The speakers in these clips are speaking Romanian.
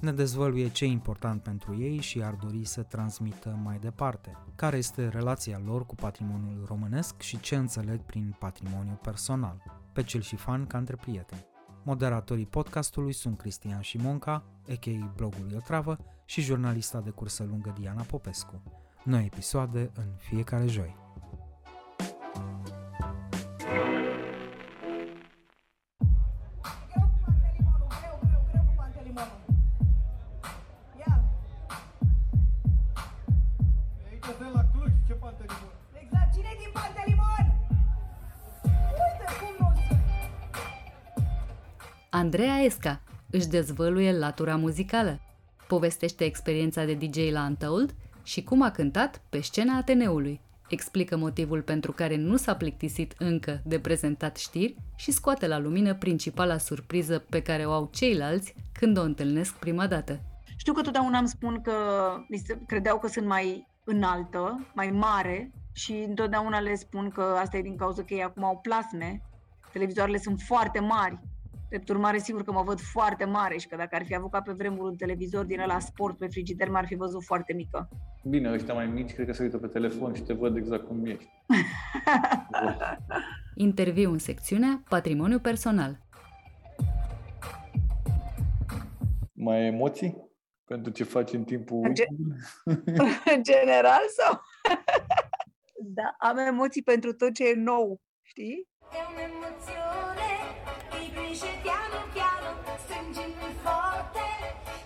Ne dezvăluie ce e important pentru ei și ar dori să transmită mai departe, care este relația lor cu patrimoniul românesc și ce înțeleg prin patrimoniu personal, pe cel și fan ca între prieteni. Moderatorii podcastului sunt Cristian Șimonca, a.k.a. blogul Iotravă, și jurnalista de cursă lungă Diana Popescu. Noi episoade în fiecare joi. Exact, Andreea Esca își dezvăluie latura muzicală, povestește experiența de DJ la Untold și cum a cântat pe scena Ateneului, explică motivul pentru care nu s-a plictisit încă de prezentat știri și scoate la lumină principala surpriză pe care o au ceilalți când o întâlnesc prima dată. Știu că totdeauna îmi spun că mi se, credeau că sunt mai înaltă, mai mare și întotdeauna le spun că asta e din cauza că ei acum au plasme, televizoarele sunt foarte mari. Drept urmare, sigur că mă văd foarte mare și că dacă ar fi avut ca pe vremuri un televizor din ăla sport pe frigider, m-ar fi văzut foarte mică. Bine, ăștia mai mici cred că se uită pe telefon și te văd exact cum ești. Interviu în secțiunea Patrimoniu personal. Mai ai emoții pentru ce faci în timpul În ge- weekendului? În general sau? da, am emoții pentru tot ce e nou, știi? È un'emozione che cresce piano piano, stringimi forte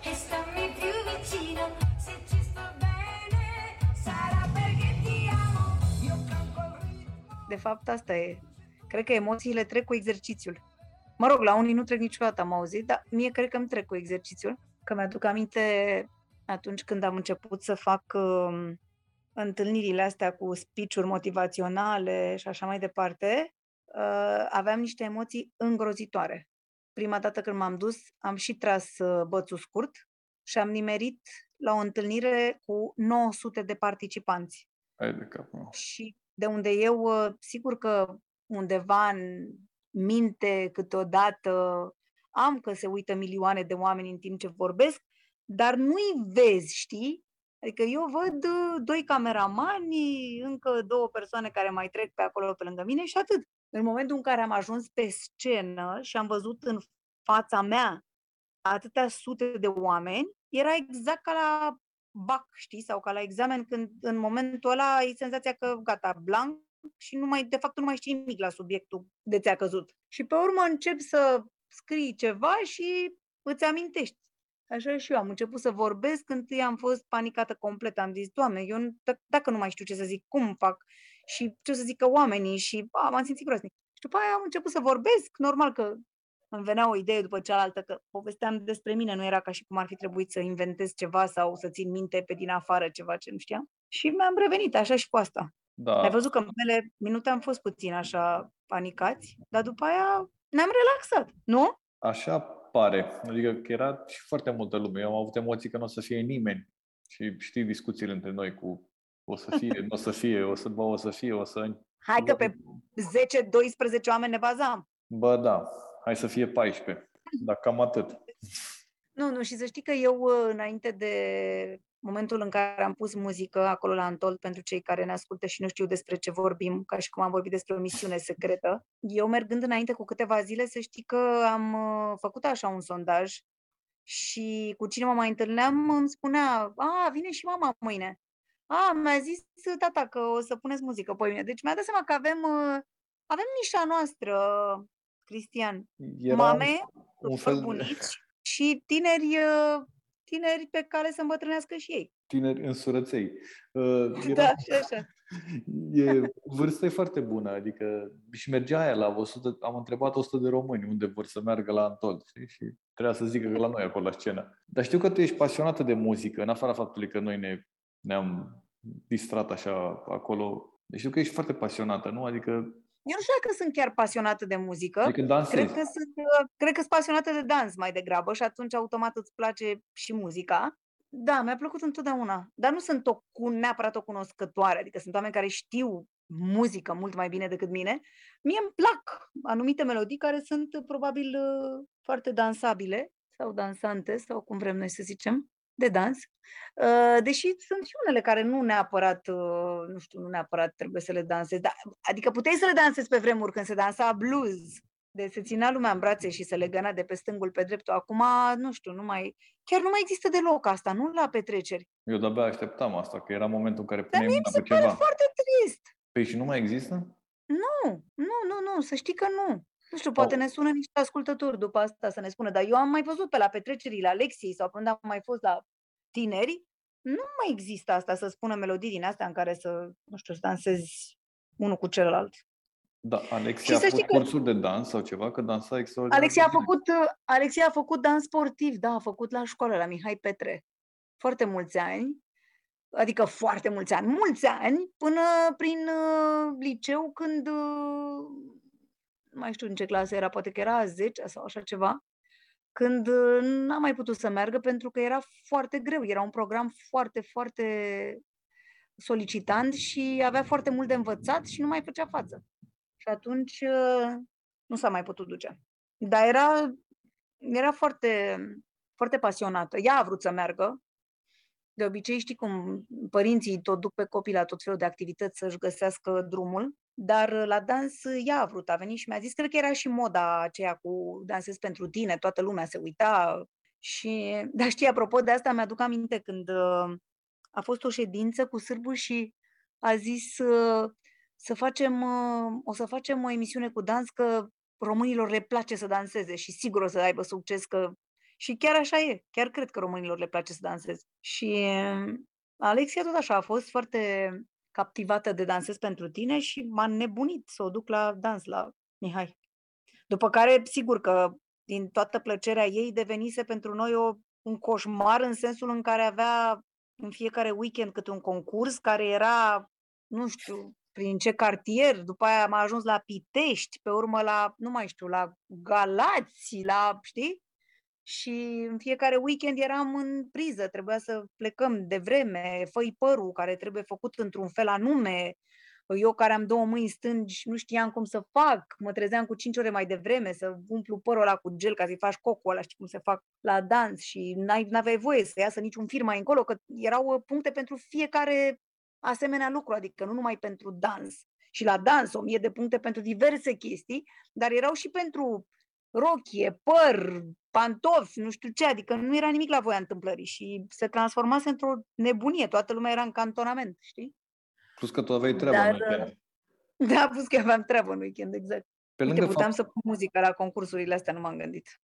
e stammi più vicino. Se ci sto bene, sarà perché ti amo. Io canto al ritmo. De fapt, asta e. Cred că emoțiile trec cu exercițiul. Mă rog, la unii nu trec niciodată, am auzit, dar mie cred că îmi trec cu exercițiul. Că mi-aduc aminte atunci când am început să fac um, întâlnirile astea cu speech-uri motivaționale și așa mai departe, uh, aveam niște emoții îngrozitoare. Prima dată când m-am dus, am și tras uh, bățul scurt și am nimerit la o întâlnire cu 900 de participanți Hai de capul meu. și de unde eu, uh, sigur că undeva în minte câteodată am că se uită milioane de oameni în timp ce vorbesc, dar nu-i vezi, știi? Adică eu văd uh, doi cameramani, încă două persoane care mai trec pe acolo pe lângă mine și atât. În momentul în care am ajuns pe scenă și am văzut în fața mea atâtea sute de oameni, era exact ca la BAC, știi, sau ca la examen, când în momentul ăla ai senzația că gata, blank și nu mai, de fapt nu mai știi nimic la subiectul de ți-a căzut. Și pe urmă încep să scrii ceva și îți amintești. Așa și eu am început să vorbesc, întâi am fost panicată complet, am zis, Doamne, eu nu- d- dacă nu mai știu ce să zic, cum fac și ce o să zică oamenii și a, m-am simțit groaznic. Și după aia am început să vorbesc, normal că îmi venea o idee după cealaltă, că povesteam despre mine, nu era ca și cum ar fi trebuit să inventez ceva sau să țin minte pe din afară ceva ce nu știam. Și mi-am revenit așa și cu asta. Da, Ai văzut că în primele minute am fost puțin așa panicați, dar după aia ne-am relaxat, nu? așa pare. Adică că era și foarte multă lume. Eu am avut emoții că nu o să fie nimeni. Și știi discuțiile între noi cu o să fie, nu o să fie, o să, bă, o să fie, o să... Hai că pe 10-12 oameni ne bazam. Bă, da, hai să fie 14. Dar cam atât. Nu, nu, și să știi că eu, uh, înainte de momentul în care am pus muzică acolo la Antold, pentru cei care ne ascultă și nu știu despre ce vorbim, ca și cum am vorbit despre o misiune secretă, eu mergând înainte cu câteva zile, să știi că am uh, făcut așa un sondaj și cu cine mă mai întâlneam îmi spunea, a, vine și mama mâine. A, mi-a zis tata că o să puneți muzică pe mine. Deci mi-a dat seama că avem, uh, avem nișa noastră, Cristian. Era Mame, un super fel de bunici și tineri, uh, tineri pe care să îmbătrânească și ei. tineri însurăței. Uh, Era, Da, și așa. E, vârsta e foarte bună, adică și mergea aia la 100, am întrebat 100 de români unde vor să meargă la Antold știi? și trebuia să zică că la noi acolo la scenă. Dar știu că tu ești pasionată de muzică, în afara faptului că noi ne, ne-am distrat așa acolo. Deci știu că ești foarte pasionată, nu? Adică, Eu nu știu dacă sunt chiar pasionată de muzică. adică dansezi. Cred că, sunt, uh, cred că sunt pasionată de dans mai degrabă și atunci automat îți place și muzica. Da, mi-a plăcut întotdeauna. Dar nu sunt o, cu, neapărat o cunoscătoare, adică sunt oameni care știu muzică mult mai bine decât mine. Mie îmi plac anumite melodii care sunt uh, probabil uh, foarte dansabile sau dansante sau cum vrem noi să zicem, de dans. Uh, Deși sunt și unele care nu neapărat, uh, nu știu, nu neapărat trebuie să le dansezi. Da, adică puteai să le dansezi pe vremuri când se dansa blues, de se ținea lumea în brațe și se legăna de pe stângul pe dreptul. Acum, nu știu, nu mai, chiar nu mai există deloc asta, nu la petreceri. Eu de-abia așteptam asta, că era momentul în care Dar puneai mie mâna mi se pe pare ceva. foarte trist. Păi și nu mai există? Nu, nu, nu, nu, să știi că nu. Nu știu, poate Au. ne sună niște ascultători după asta să ne spună, dar eu am mai văzut pe la petrecerile Alexiei sau când am mai fost la tineri, nu mai există asta să spună melodii din astea în care să, nu știu, să dansezi unul cu celălalt. Da, Alexia a să făcut știi că- cursuri de dans sau ceva, că dansa extraordinar. Alexia a de bine. făcut, uh, Alexia a făcut dans sportiv, da, a făcut la școală, la Mihai Petre. Foarte mulți ani, adică foarte mulți ani, mulți ani, până prin uh, liceu când, uh, nu mai știu în ce clasă era, poate că era a 10 sau așa ceva, când uh, n-a mai putut să meargă pentru că era foarte greu, era un program foarte, foarte solicitant și avea foarte mult de învățat și nu mai făcea față. Și atunci uh, nu s-a mai putut duce. Dar era, era foarte, foarte pasionată. Ea a vrut să meargă. De obicei, știi cum părinții tot duc pe copii la tot felul de activități să-și găsească drumul, dar uh, la dans uh, ea a vrut, a venit și mi-a zis, cred că era și moda aceea cu dansez pentru tine, toată lumea se uita. Și, dar știi, apropo de asta, mi-aduc aminte când uh, a fost o ședință cu sârbul și a zis uh, să facem, uh, o să facem o emisiune cu dans că românilor le place să danseze și sigur o să aibă succes că și chiar așa e, chiar cred că românilor le place să danseze. Și uh, Alexia tot așa a fost foarte captivată de dansez pentru tine și m-a nebunit să o duc la dans la Mihai. După care, sigur că din toată plăcerea ei devenise pentru noi o, un coșmar în sensul în care avea în fiecare weekend câte un concurs care era, nu știu, prin ce cartier, după aia am ajuns la Pitești, pe urmă la, nu mai știu, la Galați, la, știi? Și în fiecare weekend eram în priză, trebuia să plecăm de vreme, făi părul care trebuie făcut într-un fel anume, eu care am două mâini stângi nu știam cum să fac, mă trezeam cu cinci ore mai devreme să umplu părul ăla cu gel ca să-i faci cocul ăla, știi cum se fac la dans și n-ai, n-aveai voie să iasă niciun fir mai încolo, că erau uh, puncte pentru fiecare asemenea lucru, adică nu numai pentru dans. Și la dans o mie de puncte pentru diverse chestii, dar erau și pentru rochie, păr, pantofi, nu știu ce, adică nu era nimic la voia întâmplării și se transformase într-o nebunie, toată lumea era în cantonament, știi? Plus că tu aveai treaba Dar, în weekend. Da, plus că aveam treabă în weekend, exact. Pe Uite, lângă puteam fapt, să pun muzică la concursurile astea, nu m-am gândit.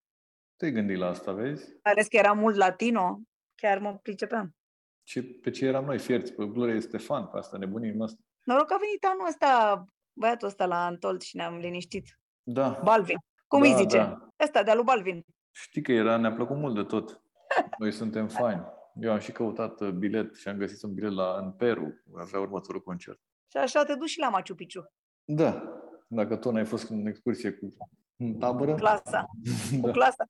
te-ai gândit la asta, vezi? Ales că era mult latino, chiar mă pricepeam. Ce, pe ce eram noi fierți? Pe Gloria Stefan, pe asta nebunim noastră. Noroc că a venit anul ăsta, băiatul ăsta la Antold și ne-am liniștit. Da. Balvin. Cum da, îi zice? Da. Ăsta, de-a lui Balvin. Știi că era, ne-a plăcut mult de tot. Noi suntem faini. Eu am și căutat uh, bilet și am găsit un bilet la, în Peru, avea următorul concert. Și așa te duci și la Machu Picchu. Da, dacă tu n-ai fost în excursie cu în tabără. Clasa. Cu da. clasa.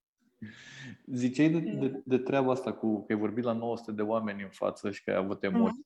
Ziceai de, de, de treaba asta cu că ai vorbit la 900 de oameni în față și că ai avut emoții.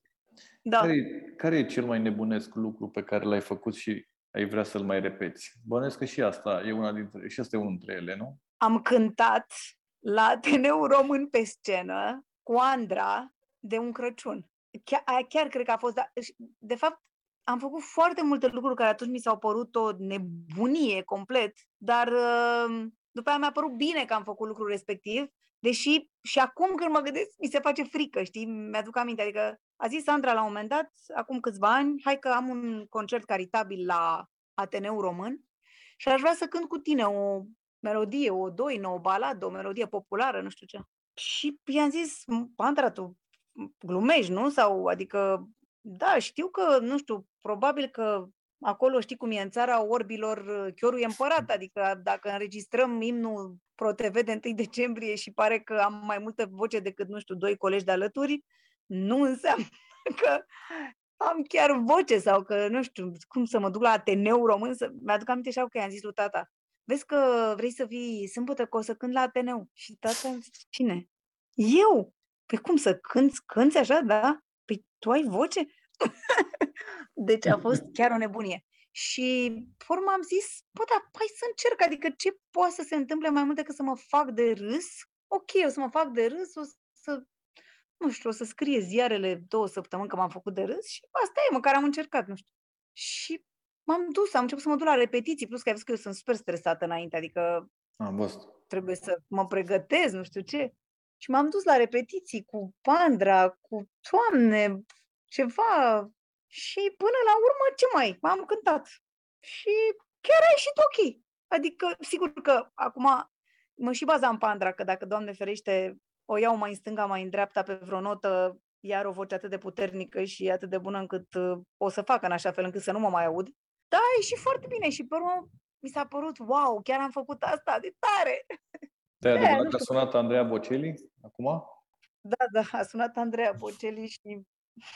Da. Care, e- care e cel mai nebunesc lucru pe care l-ai făcut și ai vrea să-l mai repeți? Bănesc că și asta e una dintre, și asta e unul dintre ele, nu? Am cântat la Ateneu Român pe scenă cu Andra de un Crăciun. Chiar, aia chiar cred că a fost... da- și, De fapt, am făcut foarte multe lucruri care atunci mi s-au părut o nebunie complet, dar uh, după aia mi-a părut bine că am făcut lucrul respectiv, deși și acum când mă gândesc, mi se face frică, știi? Mi-aduc aminte, adică a zis Sandra la un moment dat, acum câțiva ani, hai că am un concert caritabil la Ateneu Român și aș vrea să cânt cu tine o melodie, o doină, o baladă, o melodie populară, nu știu ce. Și i-am zis, Andra, tu glumești, nu? Sau, adică, Da, știu că, nu știu, probabil că acolo știi cum e în țara orbilor, uh, chiorul e împărat, adică dacă înregistrăm imnul ProTV de 1 decembrie și pare că am mai multă voce decât, nu știu, doi colegi de alături, nu înseamnă că am chiar voce sau că, nu știu, cum să mă duc la Ateneu Român, să... mi-aduc aminte și că i-am zis lui tata, vezi că vrei să vii sâmbătă că o să cânt la Ateneu. Și tata a zis, cine? Eu! Păi cum să cânți, cânți așa, da? Păi tu ai voce? deci a fost chiar o nebunie. Și, pe urmă, am zis, bă, dar hai să încerc, adică ce poate să se întâmple mai mult decât să mă fac de râs? Ok, o să mă fac de râs, o să, nu știu, o să scrie ziarele două săptămâni că m-am făcut de râs și asta e, măcar am încercat, nu știu. Și m-am dus, am început să mă duc la repetiții, plus că ai văzut că eu sunt super stresată înainte, adică Am văzut. trebuie să mă pregătesc, nu știu ce. Și m-am dus la repetiții cu Pandra, cu Doamne, ceva. Și până la urmă, ce mai? M-am cântat. Și chiar a ieșit ok. Adică, sigur că acum mă și bazam în Pandra, că dacă, Doamne ferește, o iau mai în stânga, mai în dreapta pe vreo notă, iar o voce atât de puternică și atât de bună încât uh, o să facă în așa fel încât să nu mă mai aud. Da, a ieșit foarte bine și pe urmă mi s-a părut, wow, chiar am făcut asta, de tare! Te-ai Da, adevărat nu că a știu. sunat Andreea Bocelli acum? Da, da, a sunat Andreea Bocelli și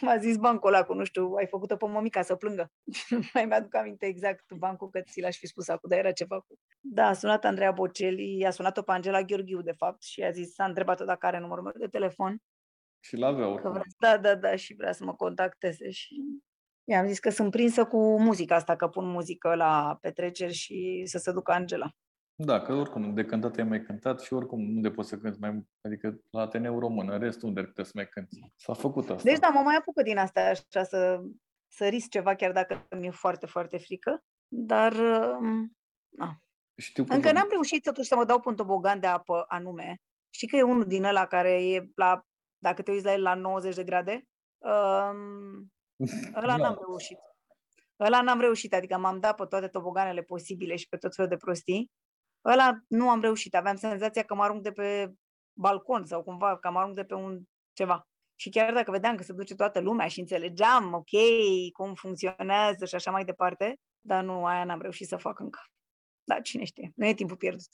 m-a zis bancul ăla cu, nu știu, ai făcut-o pe mămica să plângă. Nu mai mi-aduc aminte exact bancul că ți l-aș fi spus acum, dar era ceva cu... Da, a sunat Andreea Bocelli, a sunat-o pe Angela Gheorghiu, de fapt, și a zis, a întrebat-o dacă are numărul meu de telefon, Și l-avea că oricum. vrea, da, da, da, și vrea să mă contacteze și i-am zis că sunt prinsă cu muzica asta, că pun muzică la petreceri și să se ducă Angela. Da, că oricum de cântat ai mai cântat și oricum unde poți să cânti mai mult, adică la Ateneu Român, în rest unde ar putea să mai cânti. S-a făcut asta. Deci da, mă mai apucă din asta așa să, să risc ceva, chiar dacă mi-e foarte, foarte frică. Dar um, Știu că încă vă- n-am reușit totuși să mă dau pe un tobogan de apă anume. Știi că e unul din ăla care e la, dacă te uiți la el, la 90 de grade? Um, ăla Da. n-am reușit. Ăla n-am reușit, adică m-am dat pe toate toboganele posibile și pe tot felul de prostii. Ăla nu am reușit, aveam senzația că mă arunc de pe balcon sau cumva, că mă arunc de pe un ceva. Și chiar dacă vedeam că se duce toată lumea și înțelegeam, ok, cum funcționează și așa mai departe, dar nu, aia n-am reușit să fac încă. Dar cine știe, nu e timpul pierdut.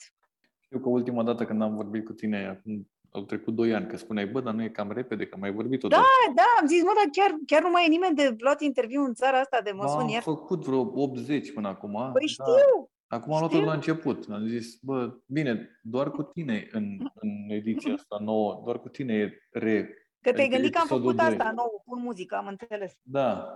Știu că ultima dată când am vorbit cu tine, acum au trecut 2 ani, că spuneai, bă, dar nu e cam repede, că mai vorbit odată. Da, am zis, mă, dar chiar, chiar nu mai e nimeni de luat interviu în țara asta de mă Ba, sun am iar. făcut vreo 80 până acum. Păi da. știu, Acum am luat-o știu. la început. Am zis, bă, bine, doar cu tine în, în ediția asta nouă, doar cu tine e re. că te-ai adică gândit că am episodul făcut doi. asta nou, pun muzică, am înțeles. Da.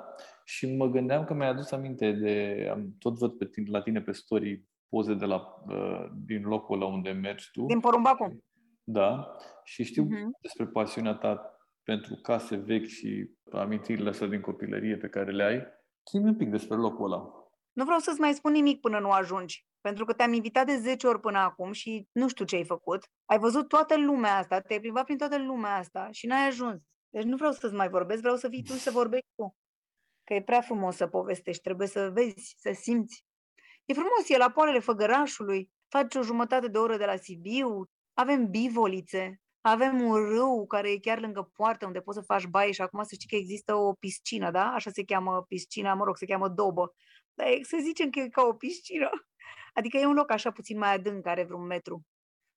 Și mă gândeam că mi-ai adus aminte de, am tot văd pe tine, la tine pe story poze de la, uh, din locul ăla unde mergi tu. Din porumbacul. Da. Și știu Mhm. despre pasiunea ta pentru case vechi și amintirile astea din copilărie pe care le ai. zi un pic despre locul ăla. Nu vreau să-ți mai spun nimic până nu ajungi, pentru că te-am invitat de 10 ori până acum și nu știu ce ai făcut. Ai văzut toată lumea asta, te-ai plimbat prin toată lumea asta și n-ai ajuns. Deci nu vreau să-ți mai vorbesc, vreau să vii tu și să vorbești tu. Că e prea frumos să povestești, trebuie să vezi, să simți. E frumos, e la poalele făgărașului, faci o jumătate de oră de la Sibiu, avem bivolițe, avem un râu care e chiar lângă poartă unde poți să faci baie și acum să știi că există o piscină, da? Așa se cheamă piscina, mă rog, se cheamă dobă. Dar e- să zicem că e ca o piscină. Adică e un loc așa puțin mai adânc, are vreun metru,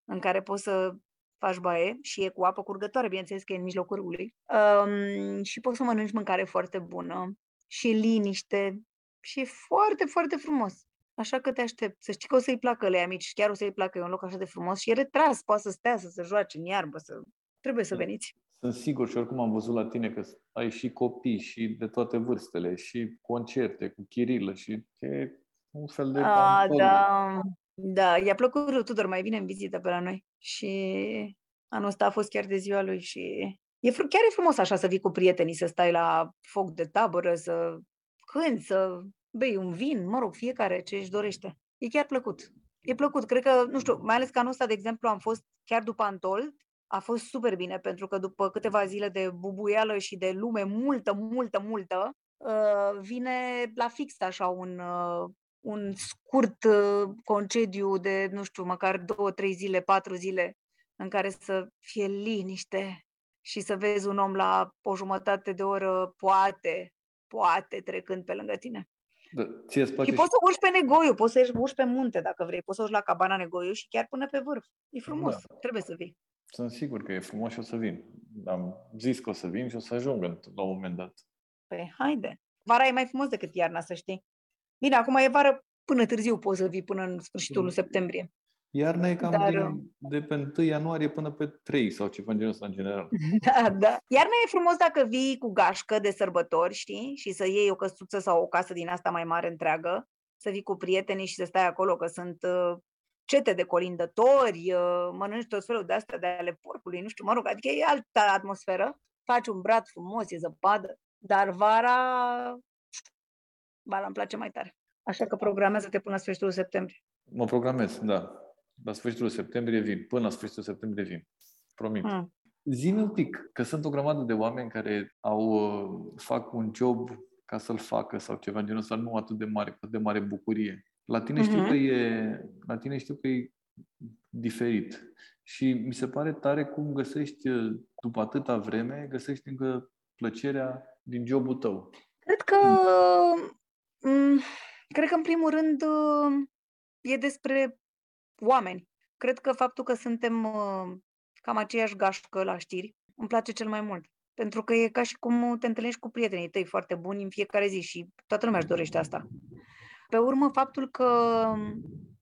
în care poți să faci baie și e cu apă curgătoare, bineînțeles că e în mijlocul râului. Um, și poți să mănânci mâncare foarte bună și e liniște și e foarte, foarte frumos. Așa că te aștept. Să știi că o să-i placă le mici, chiar o să-i placă, e un loc așa de frumos și e retras, poate să stea, să se joace în iarbă, să... Trebuie să Da. veniți. Sunt sigur și oricum am văzut la tine că ai și copii și de toate vârstele și concerte cu chirilă și e un fel de... A, antol. da, da, i-a plăcut lui Tudor, mai vine în vizită pe la noi și anul ăsta a fost chiar de ziua lui și e fr- chiar e frumos așa să vii cu prietenii, să stai la foc de tabără, să cânti, să bei un vin, mă rog, fiecare ce își dorește. E chiar plăcut. E plăcut, cred că, nu știu, mai ales că anul ăsta, de exemplu, am fost chiar după Antol, a fost super bine, pentru că după câteva zile de bubuială și de lume multă, multă, multă, uh, vine la fix așa un, uh, un scurt uh, concediu de, nu știu, măcar două, trei zile, patru zile, în care să fie liniște și să vezi un om la o jumătate de oră, poate, poate trecând pe lângă tine. Da, ție îți place Și poți să urci pe Negoiu, poți să urci pe munte dacă vrei, poți să urci la cabana Negoiu și chiar până pe vârf. E frumos, Da. trebuie să vii. Sunt sigur că e frumos și o să vin. Am zis că o să vin și o să ajung în- la un moment dat. Păi, haide. Vara e mai frumos decât iarna, să știi. Bine, acum e vară până târziu poți să vii până în sfârșitul lui septembrie. Iarna e cam Dar, de, uh, de pe 1 ianuarie până pe 3 sau ceva în genul ăsta în general. Da, da. Iarna e frumos dacă vii cu gașcă de sărbători, știi? Și să iei o căsuță sau o casă din asta mai mare întreagă, să vii cu prietenii și să stai acolo, că sunt uh, cete de colindători, uh, mănânci tot felul de astea de ale porcului, nu știu, mă rog, adică e altă atmosferă. Faci un brad frumos, e zăpadă, dar vara, vara îmi place mai tare. Așa că programează-te până la sfârșitul septembrie. Mă programez, da. La sfârșitul septembrie vin. Până la sfârșitul septembrie vin. Promit. Mm. Zi un pic, că sunt o grămadă de oameni care au, uh, fac un job ca să-l facă sau ceva în genul ăsta, nu atât de mare, atât de mare bucurie. La tine știu Mhm. că e, la tine știu că e diferit. Și mi se pare tare cum găsești, uh, după atâta vreme, găsești încă plăcerea din jobul tău. Cred că, mm, cred că în primul rând uh, e despre oameni. Cred că faptul că suntem uh, cam aceeași gașcă la știri îmi place cel mai mult. Pentru că e ca și cum te întâlnești cu prietenii tăi foarte buni în fiecare zi și toată lumea își dorește asta. Pe urmă, faptul că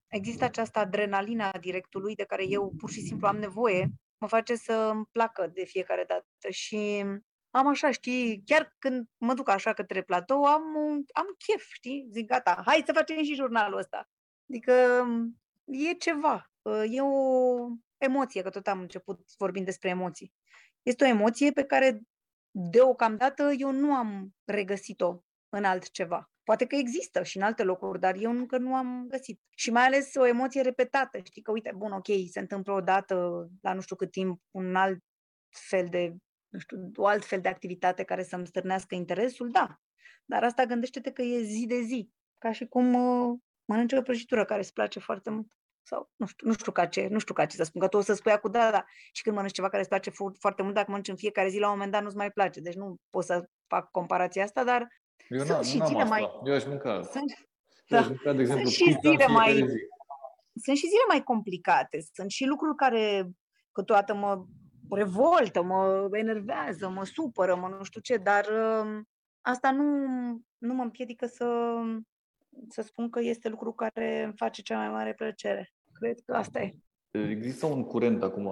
există această adrenalina a directului de care eu pur și simplu am nevoie, mă face să îmi placă de fiecare dată și am așa, știi, chiar când mă duc așa către platou, am, un- am chef, știi? Zic, gata, hai să facem și jurnalul ăsta. Adică e ceva, e o emoție, că tot am început vorbind despre emoții. Este o emoție pe care deocamdată eu nu am regăsit-o în altceva. Poate că există și în alte locuri, dar eu încă nu am găsit. Și mai ales o emoție repetată, știi că, uite, bun, ok, se întâmplă odată la nu știu cât timp un alt fel de, nu știu, o alt fel de activitate care să-mi stârnească interesul, da. Dar asta gândește-te că e zi de zi, ca și cum uh, mănânci o prăjitură care îți place foarte mult. Sau nu știu, nu știu ca ce, nu știu ca ce să spun, că tu o să spui cu da, da, și când mănânci ceva care îți place fu- foarte mult, dacă mănânci în fiecare zi, la un moment dat nu-ți mai place. Deci nu pot să fac comparația asta, dar Eu Sunt n-am, și n-am zile asta. mai- Eu aș mânca. sunt, Eu aș da. mânca, de exemplu, și pizza în zile mai- fiecare zi. sunt și zile mai complicate, sunt și lucruri care câteodată mă revoltă, mă enervează, mă supără, mă nu știu ce, dar uh, asta nu, nu mă împiedică să, să spun că este lucru care îmi face cea mai mare plăcere. Cred că asta e. Există un curent acum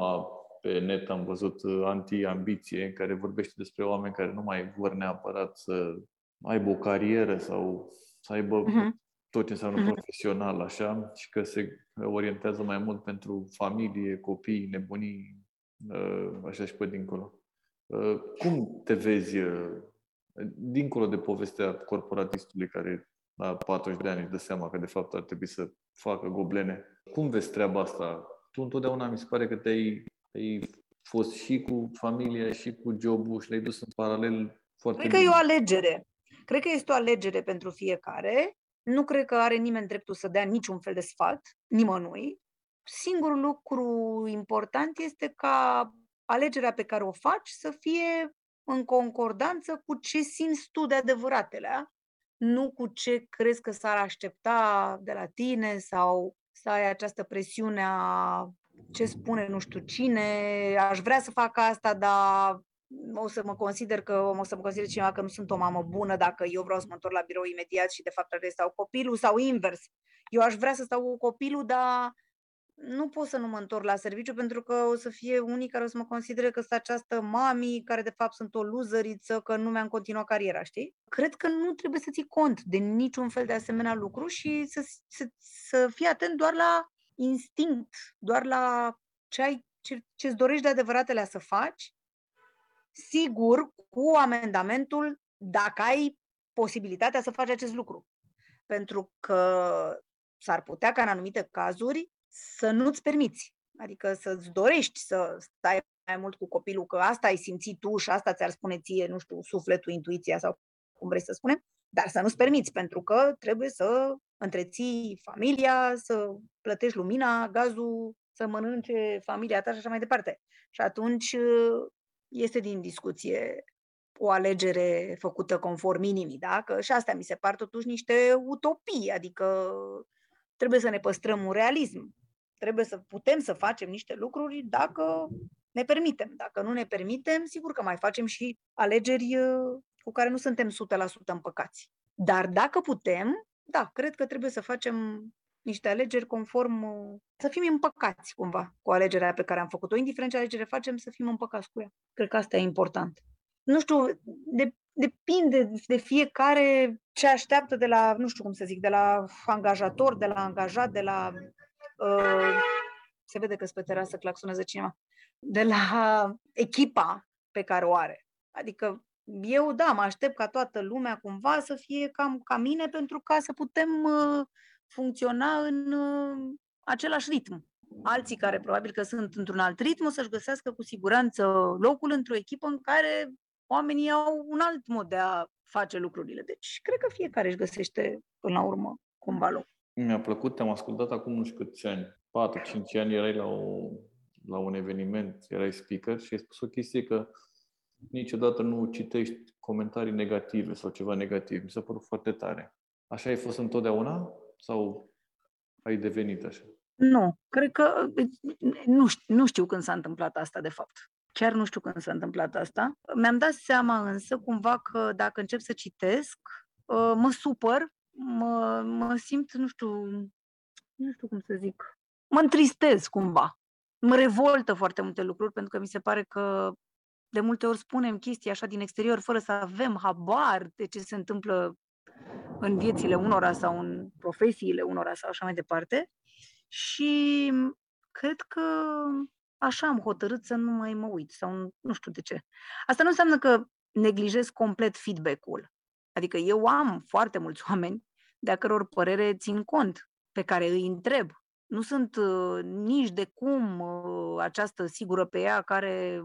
pe net, am văzut, uh, anti-ambiție, care vorbește despre oameni care nu mai vor neapărat să aibă o carieră sau să aibă Mhm. tot ce înseamnă Mhm. profesional, așa, și că se orientează mai mult pentru familie, copii, nebunii, uh, așa și pe dincolo. Uh, Cum te vezi, uh, dincolo de povestea corporatistului care la 40 de ani își dă seama că de fapt ar trebui să facă goblene. Cum vezi treaba asta? Tu întotdeauna mi se pare că te-ai, ai fost și cu familia și cu jobul și le-ai dus în paralel foarte Cred că e bine. o alegere. Cred că este o alegere pentru fiecare. Nu cred că are nimeni dreptul să dea niciun fel de sfat, nimănui. Singurul lucru important este ca alegerea pe care o faci să fie în concordanță cu ce simți tu de adevăratele, nu cu ce crezi că s-ar aștepta de la tine sau să ai această presiune a ce spune nu știu cine, aș vrea să fac asta, dar o să mă consider că o să mă consider cineva că nu sunt o mamă bună dacă eu vreau să mă întorc la birou imediat și de fapt ar trebui să stau cu copilul sau invers. Eu aș vrea să stau cu copilul, dar nu pot să nu mă întorc la serviciu pentru că o să fie unii care o să mă considere că sunt această mami care de fapt sunt o luzăriță, că nu mi-am continuat cariera, știi? Cred că nu trebuie să ții cont de niciun fel de asemenea lucru și să, să, să fii atent doar la instinct, doar la ce ai, ce, ce-ți dorești de adevăratele să faci sigur, cu amendamentul, dacă ai posibilitatea să faci acest lucru. Pentru că s-ar putea ca în anumite cazuri să nu-ți permiți. Adică să-ți dorești să stai mai mult cu copilul, că asta ai simțit tu și asta ți-ar spune ție, nu știu, sufletul, intuiția sau cum vrei să spunem, dar să nu-ți permiți, pentru că trebuie să întreții familia, să plătești lumina, gazul, să mănânce familia ta și așa mai departe. Și atunci este din discuție o alegere făcută conform inimii, da? Că și astea mi se par totuși niște utopii, adică trebuie să ne păstrăm un realism. Trebuie să putem să facem niște lucruri dacă ne permitem. Dacă nu ne permitem, sigur că mai facem și alegeri uh, cu care nu suntem 100% împăcați. Dar dacă putem, da, cred că trebuie să facem niște alegeri conform, uh, să fim împăcați cumva cu alegerea pe care am făcut-o. Indiferent ce alegere facem, să fim împăcați cu ea. Cred că asta e important. Nu știu, de, depinde de fiecare ce așteaptă de la, nu știu cum să zic, de la angajator, de la angajat, de la... Uh, se vede că pe terasă claxonează cineva. De la echipa pe care o are. Adică eu, da, mă aștept ca toată lumea cumva să fie cam ca mine pentru ca să putem uh, funcționa în uh, același ritm. Alții care probabil că sunt într-un alt ritm o să-și găsească cu siguranță locul într-o echipă în care oamenii au un alt mod de a face lucrurile. Deci, cred că fiecare își găsește până la urmă cumva loc. Mi-a plăcut, te-am ascultat acum nu știu câți ani, 4-5 ani, erai la, o, la un eveniment, erai speaker și ai spus o chestie că niciodată nu citești comentarii negative sau ceva negativ. Mi s-a părut foarte tare. Așa ai fost întotdeauna sau ai devenit așa? Nu, cred că nu știu, nu știu când s-a întâmplat asta, de fapt. Chiar nu știu când s-a întâmplat asta. Mi-am dat seama însă cumva că dacă încep să citesc, uh, mă supăr, mă, mă simt, nu știu, nu știu cum să zic, mă întristez cumva. Mă revoltă foarte multe lucruri pentru că mi se pare că de multe ori spunem chestii așa din exterior fără să avem habar de ce se întâmplă în viețile unora sau în profesiile unora sau așa mai departe. Și cred că așa am hotărât să nu mai mă uit sau nu- nu știu de ce. Asta nu înseamnă că neglijez complet feedback-ul. Adică eu am foarte mulți oameni de a căror părere țin cont, pe care îi întreb. Nu sunt uh, nici de cum uh, această sigură pe ea care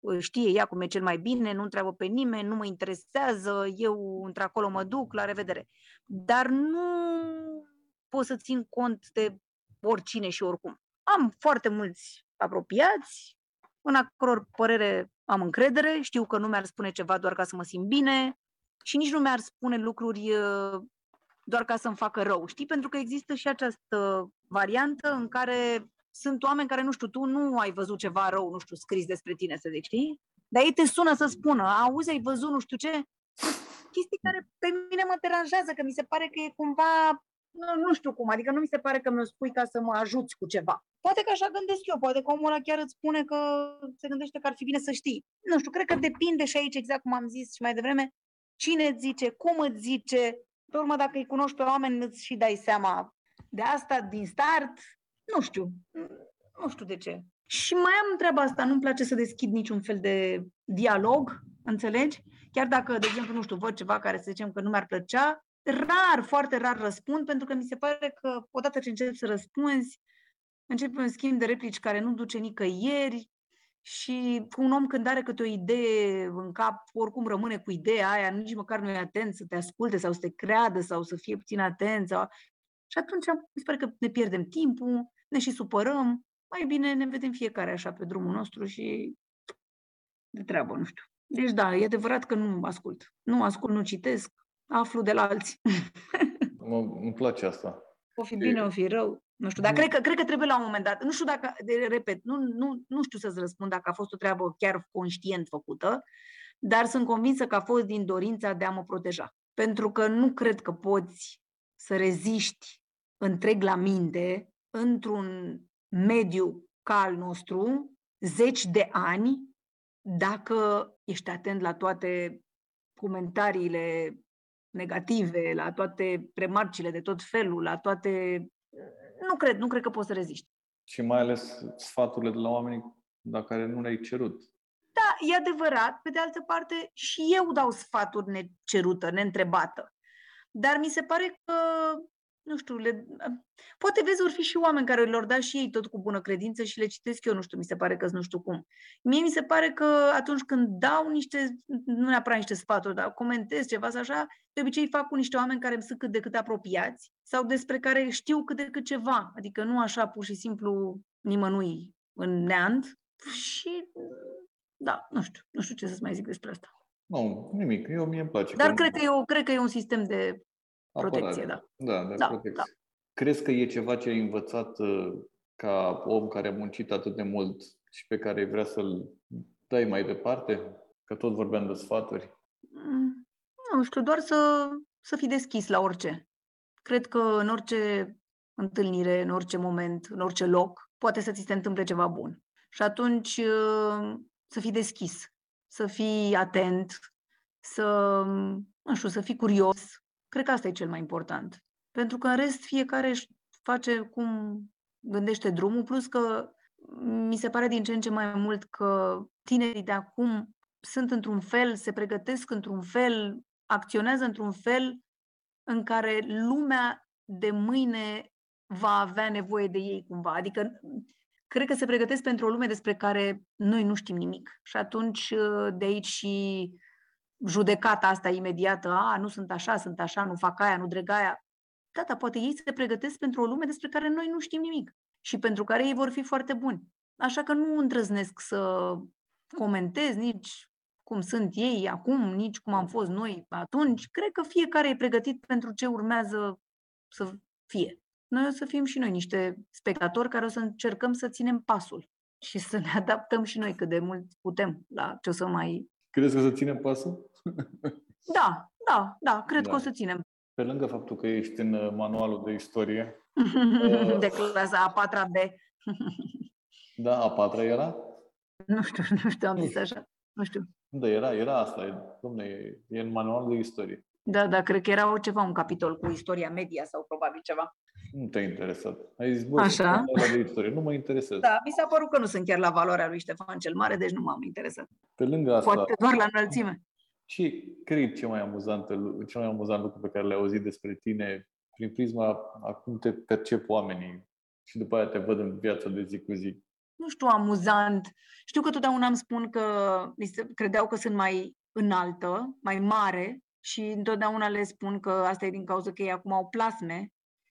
uh, știe ea cum e cel mai bine, nu întreabă pe nimeni, nu mă interesează, eu într-acolo mă duc, la revedere. Dar nu pot să țin cont de oricine și oricum. Am foarte mulți apropiați, în a căror părere am încredere, știu că nu mi-ar spune ceva doar ca să mă simt bine și nici nu mi-ar spune lucruri uh, doar ca să-mi facă rău, știi? Pentru că există și această variantă în care sunt oameni care, nu știu, tu nu ai văzut ceva rău, nu știu, scris despre tine, să zic, știi? Dar ei te sună să spună, auzi, ai văzut nu știu ce? Chestii care pe mine mă deranjează, că mi se pare că e cumva nu, nu știu cum, adică nu mi se pare că mi-o spui ca să mă ajuți cu ceva. Poate că așa gândesc eu, poate că omul ăla chiar îți spune că se gândește că ar fi bine să știi. Nu știu, cred că depinde și aici, exact cum am zis și mai devreme, cine îți zice, cum îți zice. Pe urmă, dacă îi cunoști pe oameni, îți și dai seama de asta din start. Nu știu, nu știu de ce. Și mai am treaba asta, nu-mi place să deschid niciun fel de dialog, înțelegi? Chiar dacă, de exemplu, nu știu, văd ceva care să zicem că nu mi-ar plăcea, rar, foarte rar răspund, pentru că mi se pare că odată ce începi să răspunzi, începe un schimb de replici care nu duce nicăieri și un om când are câte o idee în cap, oricum rămâne cu ideea aia, nici măcar nu e atent să te asculte sau să te creadă sau să fie puțin atent. Sau... Și atunci mi se pare că ne pierdem timpul, ne și supărăm, mai bine ne vedem fiecare așa pe drumul nostru și de treabă, nu știu. Deci da, e adevărat că nu ascult. Nu ascult, nu citesc, aflu de la alții. Mă, îmi place asta. O fi bine, o fi rău. Nu știu, dar Nu. cred că, cred că trebuie la un moment dat. Nu știu dacă, de, repet, nu, nu, nu știu să-ți răspund dacă a fost o treabă chiar conștient făcută, dar sunt convinsă că a fost din dorința de a mă proteja. Pentru că nu cred că poți să reziști întreg la minte într-un mediu ca al nostru zeci de ani dacă ești atent la toate comentariile negative, la toate remarcile de tot felul, la toate... Nu cred, nu cred că poți să reziști. Și mai ales sfaturile de la oamenii la care nu le-ai cerut. Da, e adevărat. Pe de altă parte, și eu dau sfaturi necerută, neîntrebată. Dar mi se pare că, nu știu, le... poate vezi, vor fi și oameni care le-or da și ei tot cu bună credință și le citesc eu, nu știu, mi se pare că nu știu cum. Mie mi se pare că atunci când dau niște, nu neapărat niște sfaturi, dar comentez ceva sau așa, de obicei fac cu niște oameni care îmi sunt cât de cât apropiați sau despre care știu cât de cât ceva. Adică nu așa pur și simplu nimănui în neant. Și da, nu știu, nu știu ce să mai zic despre asta. Nu, nimic. Eu mie îmi place. Dar cred că, e o, cred că e un sistem de apărare. protecție, da. Da, de Da, protecție. da. Crezi că e ceva ce ai învățat uh, ca om care a muncit atât de mult și pe care vrea să-l dai mai departe? Că tot vorbeam de sfaturi. Mm, Nu știu, doar să, să fii deschis la orice. Cred că în orice întâlnire, în orice moment, în orice loc, poate să ți se întâmple ceva bun. Și atunci uh, să fii deschis, să fii atent, să, nu știu, să fii curios. Cred că asta e cel mai important. Pentru că în rest fiecare își face cum gândește drumul, plus că mi se pare din ce în ce mai mult că tinerii de acum sunt într-un fel, se pregătesc într-un fel, acționează într-un fel în care lumea de mâine va avea nevoie de ei cumva. Adică cred că se pregătesc pentru o lume despre care noi nu știm nimic. Și atunci uh, de aici și judecata asta imediată, a, nu sunt așa, sunt așa, nu fac aia, nu dreg aia. Da, dar poate ei se pregătesc pentru o lume despre care noi nu știm nimic și pentru care ei vor fi foarte buni. Așa că nu îndrăznesc să comentez nici cum sunt ei acum, nici cum am fost noi atunci. Cred că fiecare e pregătit pentru ce urmează să fie. Noi o să fim și noi niște spectatori care o să încercăm să ținem pasul și să ne adaptăm și noi cât de mult putem la ce o să mai... Crezi că să ținem pasul? Da, da, da, cred Da. că o să ținem. Pe lângă faptul că ești în uh, manualul de istorie, De clasa a patra B. da, a patra era? Nu știu, nu știu, am zis așa. Nu știu. Da, era, era asta. E, domne, e, e în manualul de istorie. Da, da, cred că era o ceva, un capitol cu istoria media sau probabil ceva. Nu te-a interesat. Ai zis, bă, Așa. sunt manualul de istorie. Nu mă interesează. Da, mi s-a părut că nu sunt chiar la valoarea lui Ștefan cel Mare, deci nu m-am interesat. Pe lângă asta, Poate doar la înălțime. Ce crezi ce mai amuzant, cel mai amuzant lucru pe care le-ai auzit despre tine prin prisma a cum te percep oamenii și după aia te văd în viața de zi cu zi? Nu știu, amuzant. Știu că totdeauna îmi spun că li se credeau că sunt mai înaltă, mai mare și întotdeauna le spun că asta e din cauza că ei acum au plasme,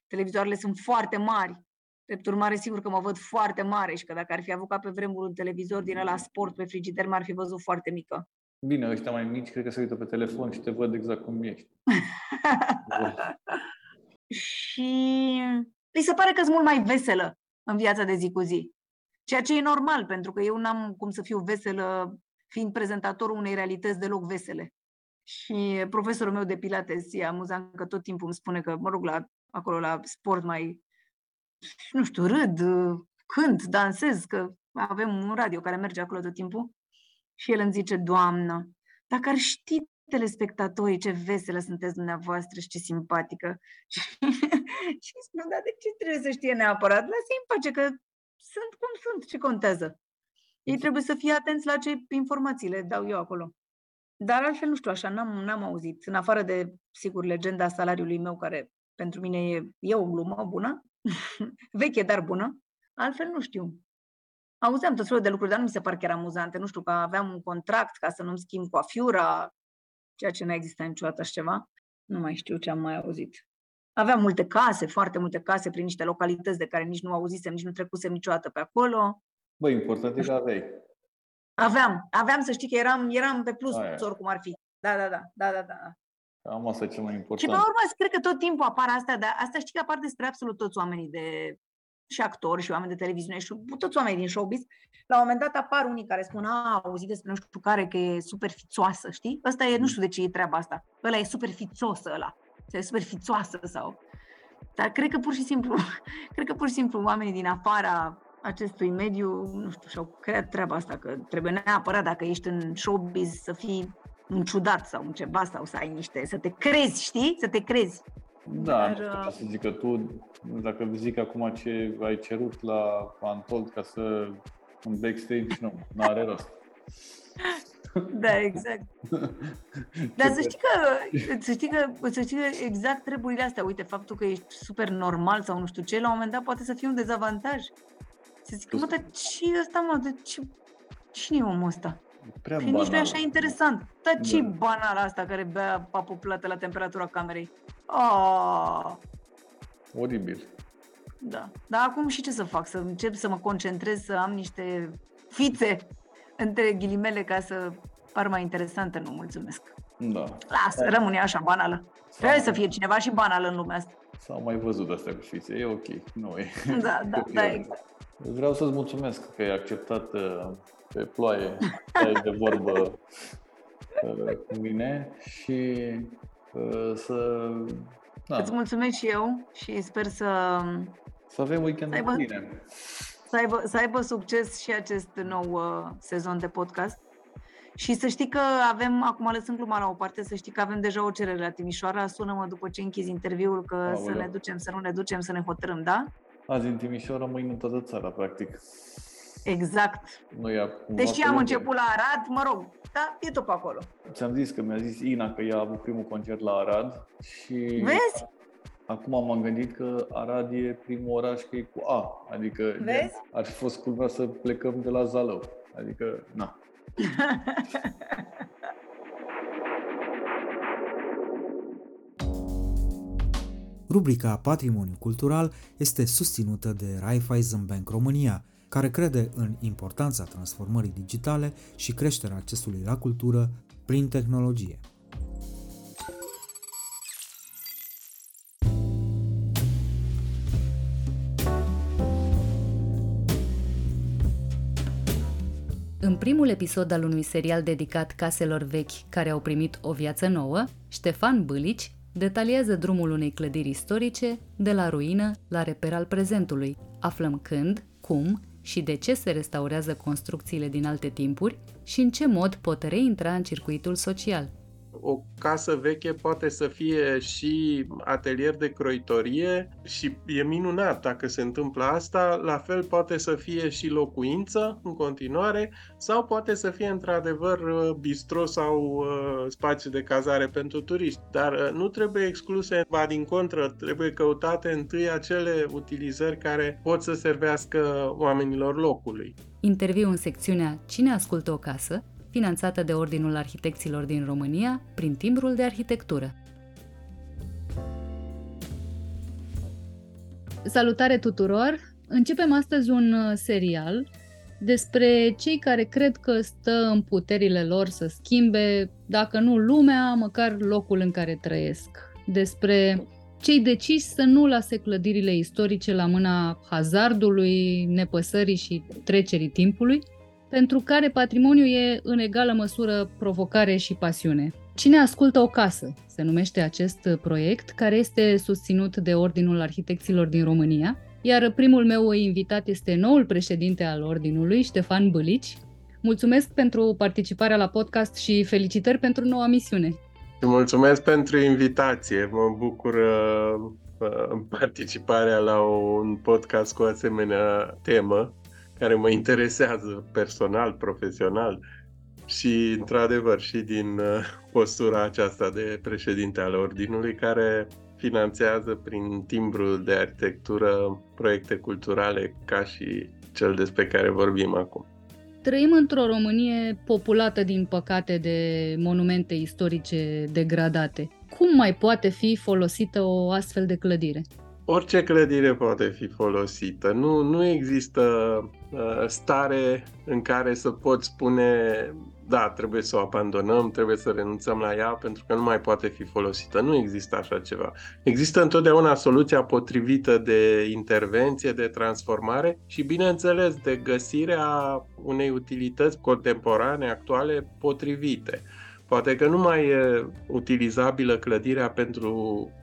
televizoarele sunt foarte mari. Drept urmare, sigur că mă văd foarte mare și că dacă ar fi avut ca pe vremuri un televizor din ăla sport pe frigider, m-ar fi văzut foarte mică. Bine, ăștia mai mici cred că se uită pe telefon și te văd exact cum ești. și li se pare că sunt mult mai veselă în viața de zi cu zi. Ceea ce e normal, pentru că eu n-am cum să fiu veselă fiind prezentatorul unei realități deloc vesele. Și profesorul meu de pilates e amuzant că tot timpul îmi spune că, mă rog, la, acolo la sport mai, nu știu, râd, cânt, dansez, că avem un radio care merge acolo tot timpul. Și el îmi zice, Doamnă, dacă ar ști telespectatorii ce veselă sunteți dumneavoastră și ce simpatică. și îmi spun, da, de ce trebuie să știe neapărat? Lasă-i în pace, că sunt cum sunt, ce contează. Ei trebuie să fie atenți la ce informații le dau eu acolo. Dar altfel, nu știu, așa, n-am, n-am auzit. În afară de, sigur, legenda salariului meu, care pentru mine e, e o glumă bună, veche, dar bună, altfel nu știu. Auzeam tot felul de lucruri, dar nu mi se par chiar amuzante. Nu știu, că aveam un contract ca să nu-mi schimb coafiura, ceea ce n-a existat niciodată așa ceva. Nu mai știu ce am mai auzit. Aveam multe case, foarte multe case prin niște localități de care nici nu auzisem, nici nu trecusem niciodată pe acolo. Bă, important e că aveai. Aveam, aveam să știi că eram, eram pe plus Aia. oricum ar fi. Da, da, da, da, da, da. Am asta e cel mai Și important. pe urmă, cred că tot timpul apar astea, dar asta știi că apar despre absolut toți oamenii de și actori și oameni de televiziune și toți oamenii din showbiz. La un moment dat apar unii care spun, a, auzit despre nu știu care, că e super fițoasă, știi? Ăsta e, nu știu de ce e treaba asta. Ăla e super fițos ăla. Sau e super fițoasă sau... Dar cred că pur și simplu, cred că pur și simplu oamenii din afara acestui mediu, nu știu, și-au creat treaba asta, că trebuie neapărat dacă ești în showbiz să fii un ciudat sau un ceva sau să ai niște, să te crezi, știi? Să te crezi. Da, Dar, nu știu ca uh, să zic că tu, dacă zic acum ce ai cerut la Antold ca să în backstage, nu, nu are rost. Da, exact. Dar să știi că, să știi că, să știi că exact treburile astea, uite, faptul că ești super normal sau nu știu ce, la un moment dat poate să fie un dezavantaj. Să zic, mă, dar ce e ăsta, mă, de ce, cine e omul ăsta? Prea Că nici nu e banal. așa interesant. Dar ce Da. banal asta care bea apă plată la temperatura camerei? Oh, Oribil. da. Dar acum și ce să fac? Să încep să mă concentrez, să am niște fițe între ghilimele ca să par mai interesantă, nu mulțumesc. Da. Lasă, rămâne așa banală. Trebuie să fie cineva și banal în lumea asta. S-au mai văzut astea cu fițe, e ok, nu e. Da, da, E da, ok. exact. Vreau să-ți mulțumesc că ai acceptat uh, pe ploaie să ai de vorbă uh, cu mine și uh, să, da, Îți mulțumesc și eu și sper să, să avem weekend Să aibă- bine. să, aibă, să aibă succes și acest nou uh, sezon de podcast. Și să știi că avem, acum lăsând gluma la o parte, să știi că avem deja o cerere la Timișoara. Sună-mă după ce închizi interviul că să Aoleu. ne ducem, să nu ne ducem, să ne hotărâm, da? Azi în Timișoara, mâine în toată țara, practic. Exact. Nu ia cumva Deși pe am lângă. început la Arad, mă rog, da, e tot pe acolo. Ți-am zis că mi-a zis Ina că ea a avut primul concert la Arad și Vezi? acum m-am gândit că Arad e primul oraș că e cu A, adică Vezi? ar fi fost cumva să plecăm de la Zalău, adică na. Rubrica Patrimoniu Cultural este susținută de Raiffeisen Bank România, care crede în importanța transformării digitale și creșterea accesului la cultură prin tehnologie. În primul episod al unui serial dedicat caselor vechi care au primit o viață nouă, Ștefan Bâlici detaliază drumul unei clădiri istorice de la ruină la reper al prezentului. Aflăm când, cum și de ce se restaurează construcțiile din alte timpuri și în ce mod pot reintra în circuitul social. O casă veche poate să fie și atelier de croitorie și e minunat dacă se întâmplă asta, la fel poate să fie și locuință în continuare sau poate să fie într-adevăr uh, bistro sau uh, spațiu de cazare pentru turiști, dar uh, nu trebuie excluse, ba din contră, trebuie căutate întâi acele utilizări care pot să servească oamenilor locului. Interviu în secțiunea Cine ascultă o casă, finanțată de Ordinul Arhitecților din România prin timbrul de arhitectură. Salutare tuturor! Începem astăzi un uh, serial despre cei care cred că stă în puterile lor să schimbe, dacă nu lumea, măcar locul în care trăiesc. Despre cei deciși să nu lase clădirile istorice la mâna hazardului, nepăsării și trecerii timpului, pentru care patrimoniul e în egală măsură provocare și pasiune. Cine ascultă o casă se numește acest proiect, care este susținut de Ordinul Arhitecților din România, iar primul meu invitat este noul președinte al Ordinului, Ștefan Bălici. Mulțumesc pentru participarea la podcast și felicitări pentru noua misiune. Îți Mulțumesc pentru invitație. Mă bucur uh, uh, participarea la un podcast cu o asemenea temă care mă interesează personal, profesional și, într-adevăr, și din uh, postura aceasta de președinte al Ordinului, care finanțează prin timbru de arhitectură proiecte culturale ca și cel despre care vorbim acum. Trăim într-o Românie populată, din păcate, de monumente istorice degradate. Cum mai poate fi folosită o astfel de clădire? Orice clădire poate fi folosită. Nu, nu există uh, stare în care să poți spune da, trebuie să o abandonăm, trebuie să renunțăm la ea pentru că nu mai poate fi folosită. Nu există așa ceva. Există întotdeauna soluția potrivită de intervenție, de transformare și, bineînțeles, de găsirea unei utilități contemporane, actuale, potrivite. Poate că nu mai e utilizabilă clădirea pentru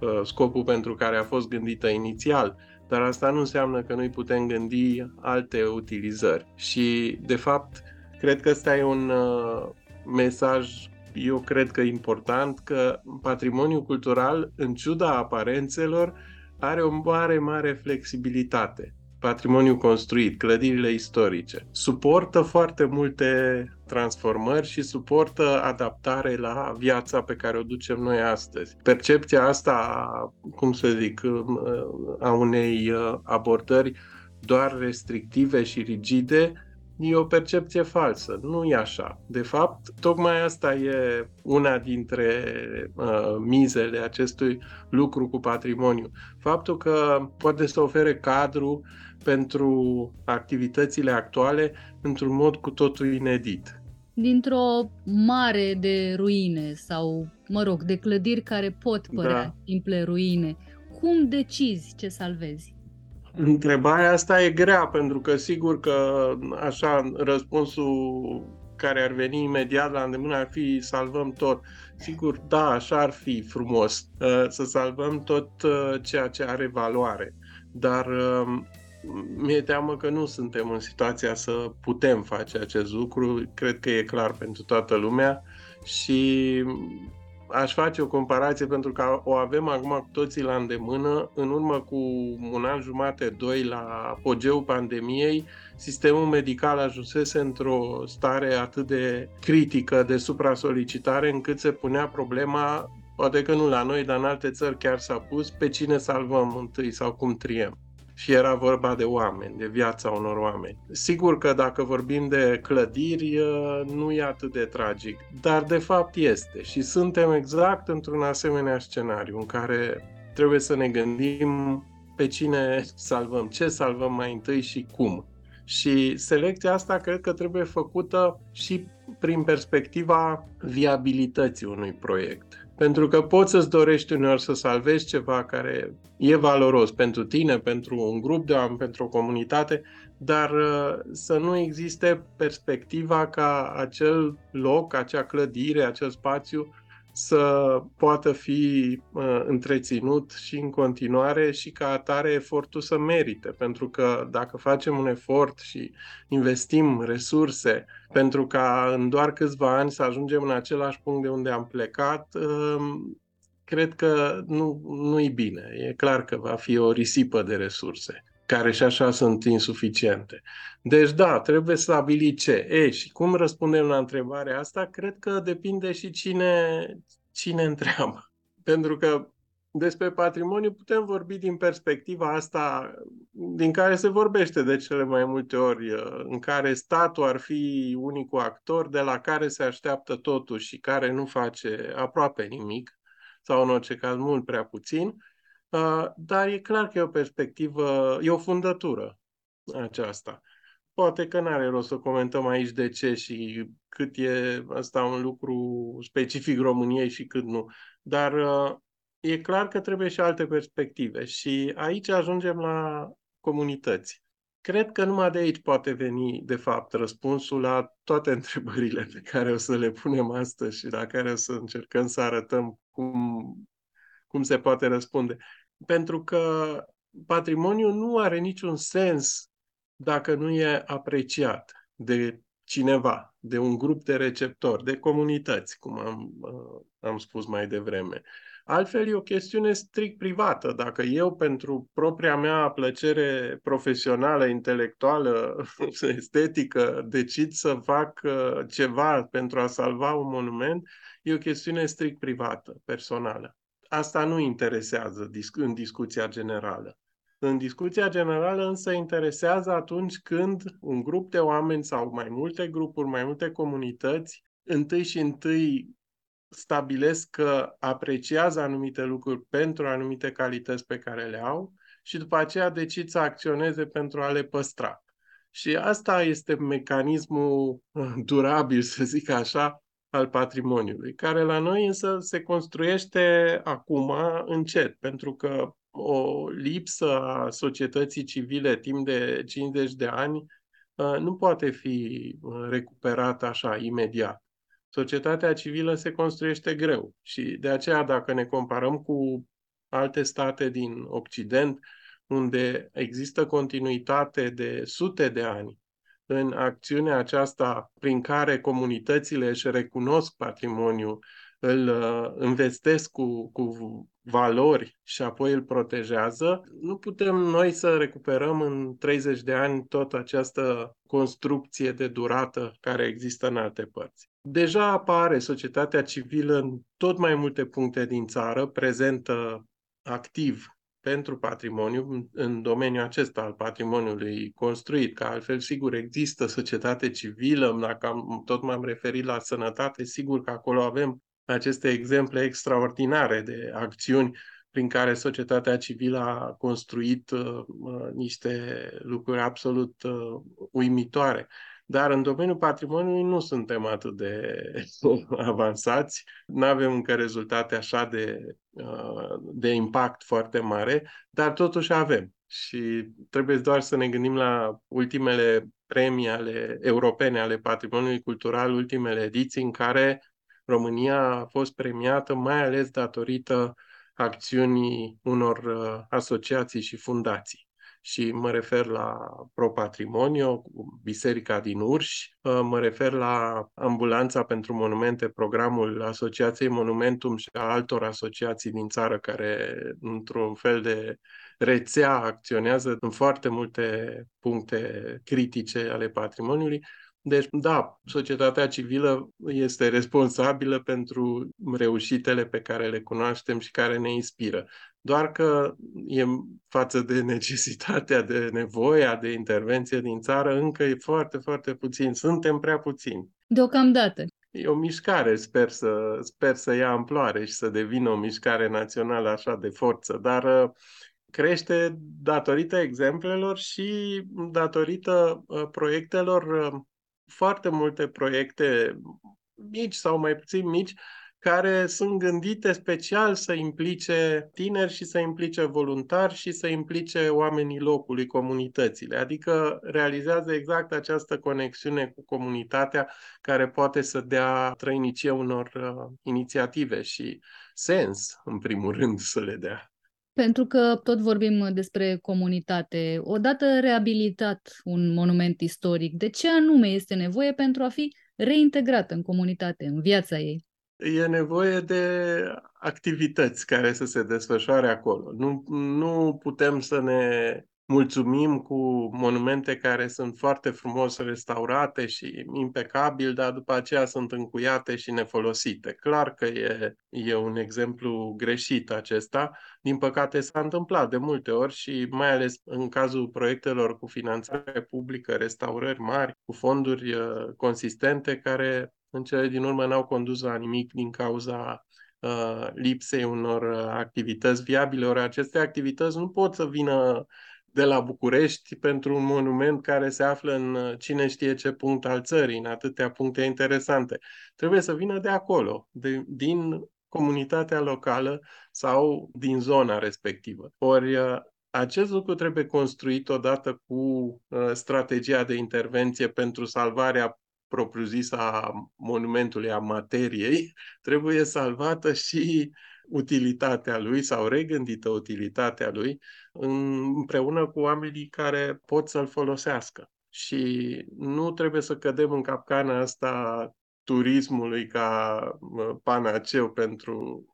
uh, scopul pentru care a fost gândită inițial, dar asta nu înseamnă că noi putem gândi alte utilizări. Și, de fapt, cred că ăsta e un uh, mesaj, eu cred că important, că patrimoniul cultural, în ciuda aparențelor, are o mare, mare flexibilitate patrimoniu construit, clădirile istorice. Suportă foarte multe transformări și suportă adaptare la viața pe care o ducem noi astăzi. Percepția asta, cum să zic, a unei abordări doar restrictive și rigide e o percepție falsă. Nu e așa. De fapt, tocmai asta e una dintre uh, mizele acestui lucru cu patrimoniu. Faptul că poate să ofere cadru pentru activitățile actuale într-un mod cu totul inedit. Dintr-o mare de ruine sau, mă rog, de clădiri care pot părea Da. simple ruine, cum decizi ce salvezi? Întrebarea asta e grea, pentru că sigur că așa răspunsul care ar veni imediat la îndemână ar fi salvăm tot. Sigur, da, așa ar fi frumos uh, să salvăm tot uh, ceea ce are valoare. Dar uh, mi-e teamă că nu suntem în situația să putem face acest lucru. Cred că e clar pentru toată lumea și aș face o comparație pentru că o avem acum cu toții la îndemână. În urmă cu un an jumate, doi, la apogeul pandemiei, sistemul medical ajunsese într-o stare atât de critică, de supra-solicitare, încât se punea problema, poate că nu la noi, dar în alte țări chiar s-a pus, pe cine salvăm întâi sau cum triem și era vorba de oameni, de viața unor oameni. Sigur că dacă vorbim de clădiri, uh, nu e atât de tragic, dar de fapt este și suntem exact într-un asemenea scenariu în care trebuie să ne gândim pe cine salvăm, ce salvăm mai întâi și cum. Și selecția asta cred că trebuie făcută și prin perspectiva viabilității unui proiect. Pentru că poți să-ți dorești uneori să salvezi ceva care e valoros pentru tine, pentru un grup de oameni, pentru o comunitate, dar uh, să nu existe perspectiva ca acel loc, acea clădire, acel spațiu să poată fi uh, întreținut și în continuare și ca atare efortul să merite. Pentru că dacă facem un efort și investim resurse pentru ca în doar câțiva ani să ajungem în același punct de unde am plecat, uh, cred că nu, nu e bine. E clar că va fi o risipă de resurse care și așa sunt insuficiente. Deci da, trebuie stabilit ce. E, și cum răspundem la întrebarea asta, cred că depinde și cine, cine întreabă. Pentru că despre patrimoniu putem vorbi din perspectiva asta din care se vorbește de cele mai multe ori, în care statul ar fi unicul actor de la care se așteaptă totul și care nu face aproape nimic, sau în orice caz mult prea puțin, Uh, dar e clar că e o perspectivă, e o fundătură aceasta. Poate că n-are rost să comentăm aici de ce și cât e asta un lucru specific României și cât nu. Dar uh, e clar că trebuie și alte perspective și aici ajungem la comunități. Cred că numai de aici poate veni, de fapt, răspunsul la toate întrebările pe care o să le punem astăzi și la care o să încercăm să arătăm cum, cum se poate răspunde. Pentru că patrimoniul nu are niciun sens dacă nu e apreciat de cineva, de un grup de receptori, de comunități, cum am, uh, am spus mai devreme. Altfel e o chestiune strict privată. Dacă eu, pentru propria mea plăcere profesională, intelectuală, estetică, decid să fac uh, ceva pentru a salva un monument, e o chestiune strict privată, personală. Asta nu interesează în discuția generală. În discuția generală însă interesează atunci când un grup de oameni sau mai multe grupuri, mai multe comunități, întâi și întâi stabilesc că apreciază anumite lucruri pentru anumite calități pe care le au și după aceea decid să acționeze pentru a le păstra. Și asta este mecanismul durabil, să zic așa, al patrimoniului, care la noi însă se construiește acum încet, pentru că o lipsă a societății civile timp de 50 de ani nu poate fi recuperată așa imediat. Societatea civilă se construiește greu și de aceea dacă ne comparăm cu alte state din Occident, unde există continuitate de sute de ani în acțiunea aceasta prin care comunitățile își recunosc patrimoniul, îl investesc cu, cu valori și apoi îl protejează, nu putem noi să recuperăm în 30 de ani tot această construcție de durată care există în alte părți. Deja apare societatea civilă în tot mai multe puncte din țară, prezentă activ pentru patrimoniu, în- în domeniul acesta al patrimoniului construit, că altfel, sigur, există societate civilă, dacă am, tot m-am referit la sănătate, sigur că acolo avem aceste exemple extraordinare de acțiuni prin care societatea civilă a construit uh, uh, niște lucruri absolut uh, uimitoare. Dar în domeniul patrimoniului nu suntem atât de avansați, nu avem încă rezultate așa de, uh, de impact foarte mare, dar totuși avem. Și trebuie doar să ne gândim la ultimele premii ale europene ale patrimoniului cultural, ultimele ediții în care România a fost premiată mai ales datorită acțiunii unor uh, asociații și fundații. Și mă refer la Pro Patrimonio, Biserica din Urși, uh, mă refer la Ambulanța pentru Monumente, programul Asociației Monumentum și a altor asociații din țară care, într-un fel de rețea, acționează în foarte multe puncte critice ale patrimoniului. Deci, da, societatea civilă este responsabilă pentru reușitele pe care le cunoaștem și care ne inspiră. Doar că e față de necesitatea, de nevoia de intervenție din țară, încă e foarte, foarte puțin. Suntem prea puțini. Deocamdată. E o mișcare, sper să, sper să ia amploare și să devină o mișcare națională așa de forță, dar uh, crește datorită exemplelor și datorită uh, proiectelor, uh, foarte multe proiecte mici sau mai puțin mici, care sunt gândite special să implice tineri și să implice voluntari și să implice oamenii locului, comunitățile. Adică realizează exact această conexiune cu comunitatea care poate să dea trăinicie unor uh, inițiative și sens, în primul rând, să le dea. Pentru că tot vorbim despre comunitate. Odată reabilitat un monument istoric, de ce anume este nevoie pentru a fi reintegrat în comunitate, în viața ei? E nevoie de activități care să se desfășoare acolo. Nu, nu putem să ne mulțumim cu monumente care sunt foarte frumos restaurate și impecabil, dar după aceea sunt încuiate și nefolosite. Clar că e, e un exemplu greșit acesta. Din păcate s-a întâmplat de multe ori și mai ales în cazul proiectelor cu finanțare publică, restaurări mari, cu fonduri uh, consistente care în cele din urmă n-au condus la nimic din cauza uh, lipsei unor uh, activități viabile. Ori aceste activități nu pot să vină de la București pentru un monument care se află în uh, cine știe ce punct al țării, în atâtea puncte interesante. Trebuie să vină de acolo, de, din comunitatea locală sau din zona respectivă. Ori uh, acest lucru trebuie construit odată cu uh, strategia de intervenție pentru salvarea propriu-zisă a monumentului, a materiei, trebuie salvată și utilitatea lui sau regândită utilitatea lui împreună cu oamenii care pot să-l folosească. Și nu trebuie să cădem în capcana asta turismului ca panaceu pentru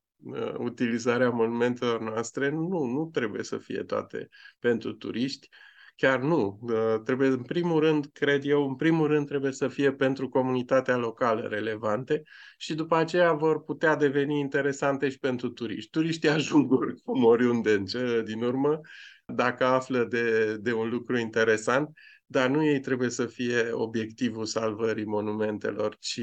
utilizarea monumentelor noastre. Nu, nu trebuie să fie toate pentru turiști. Chiar nu. Trebuie, în primul rând, cred eu, în primul rând trebuie să fie pentru comunitatea locală relevante și după aceea vor putea deveni interesante și pentru turiști. Turiștii ajung oricum oriunde în cele din urmă dacă află de, de un lucru interesant, dar nu ei trebuie să fie obiectivul salvării monumentelor, ci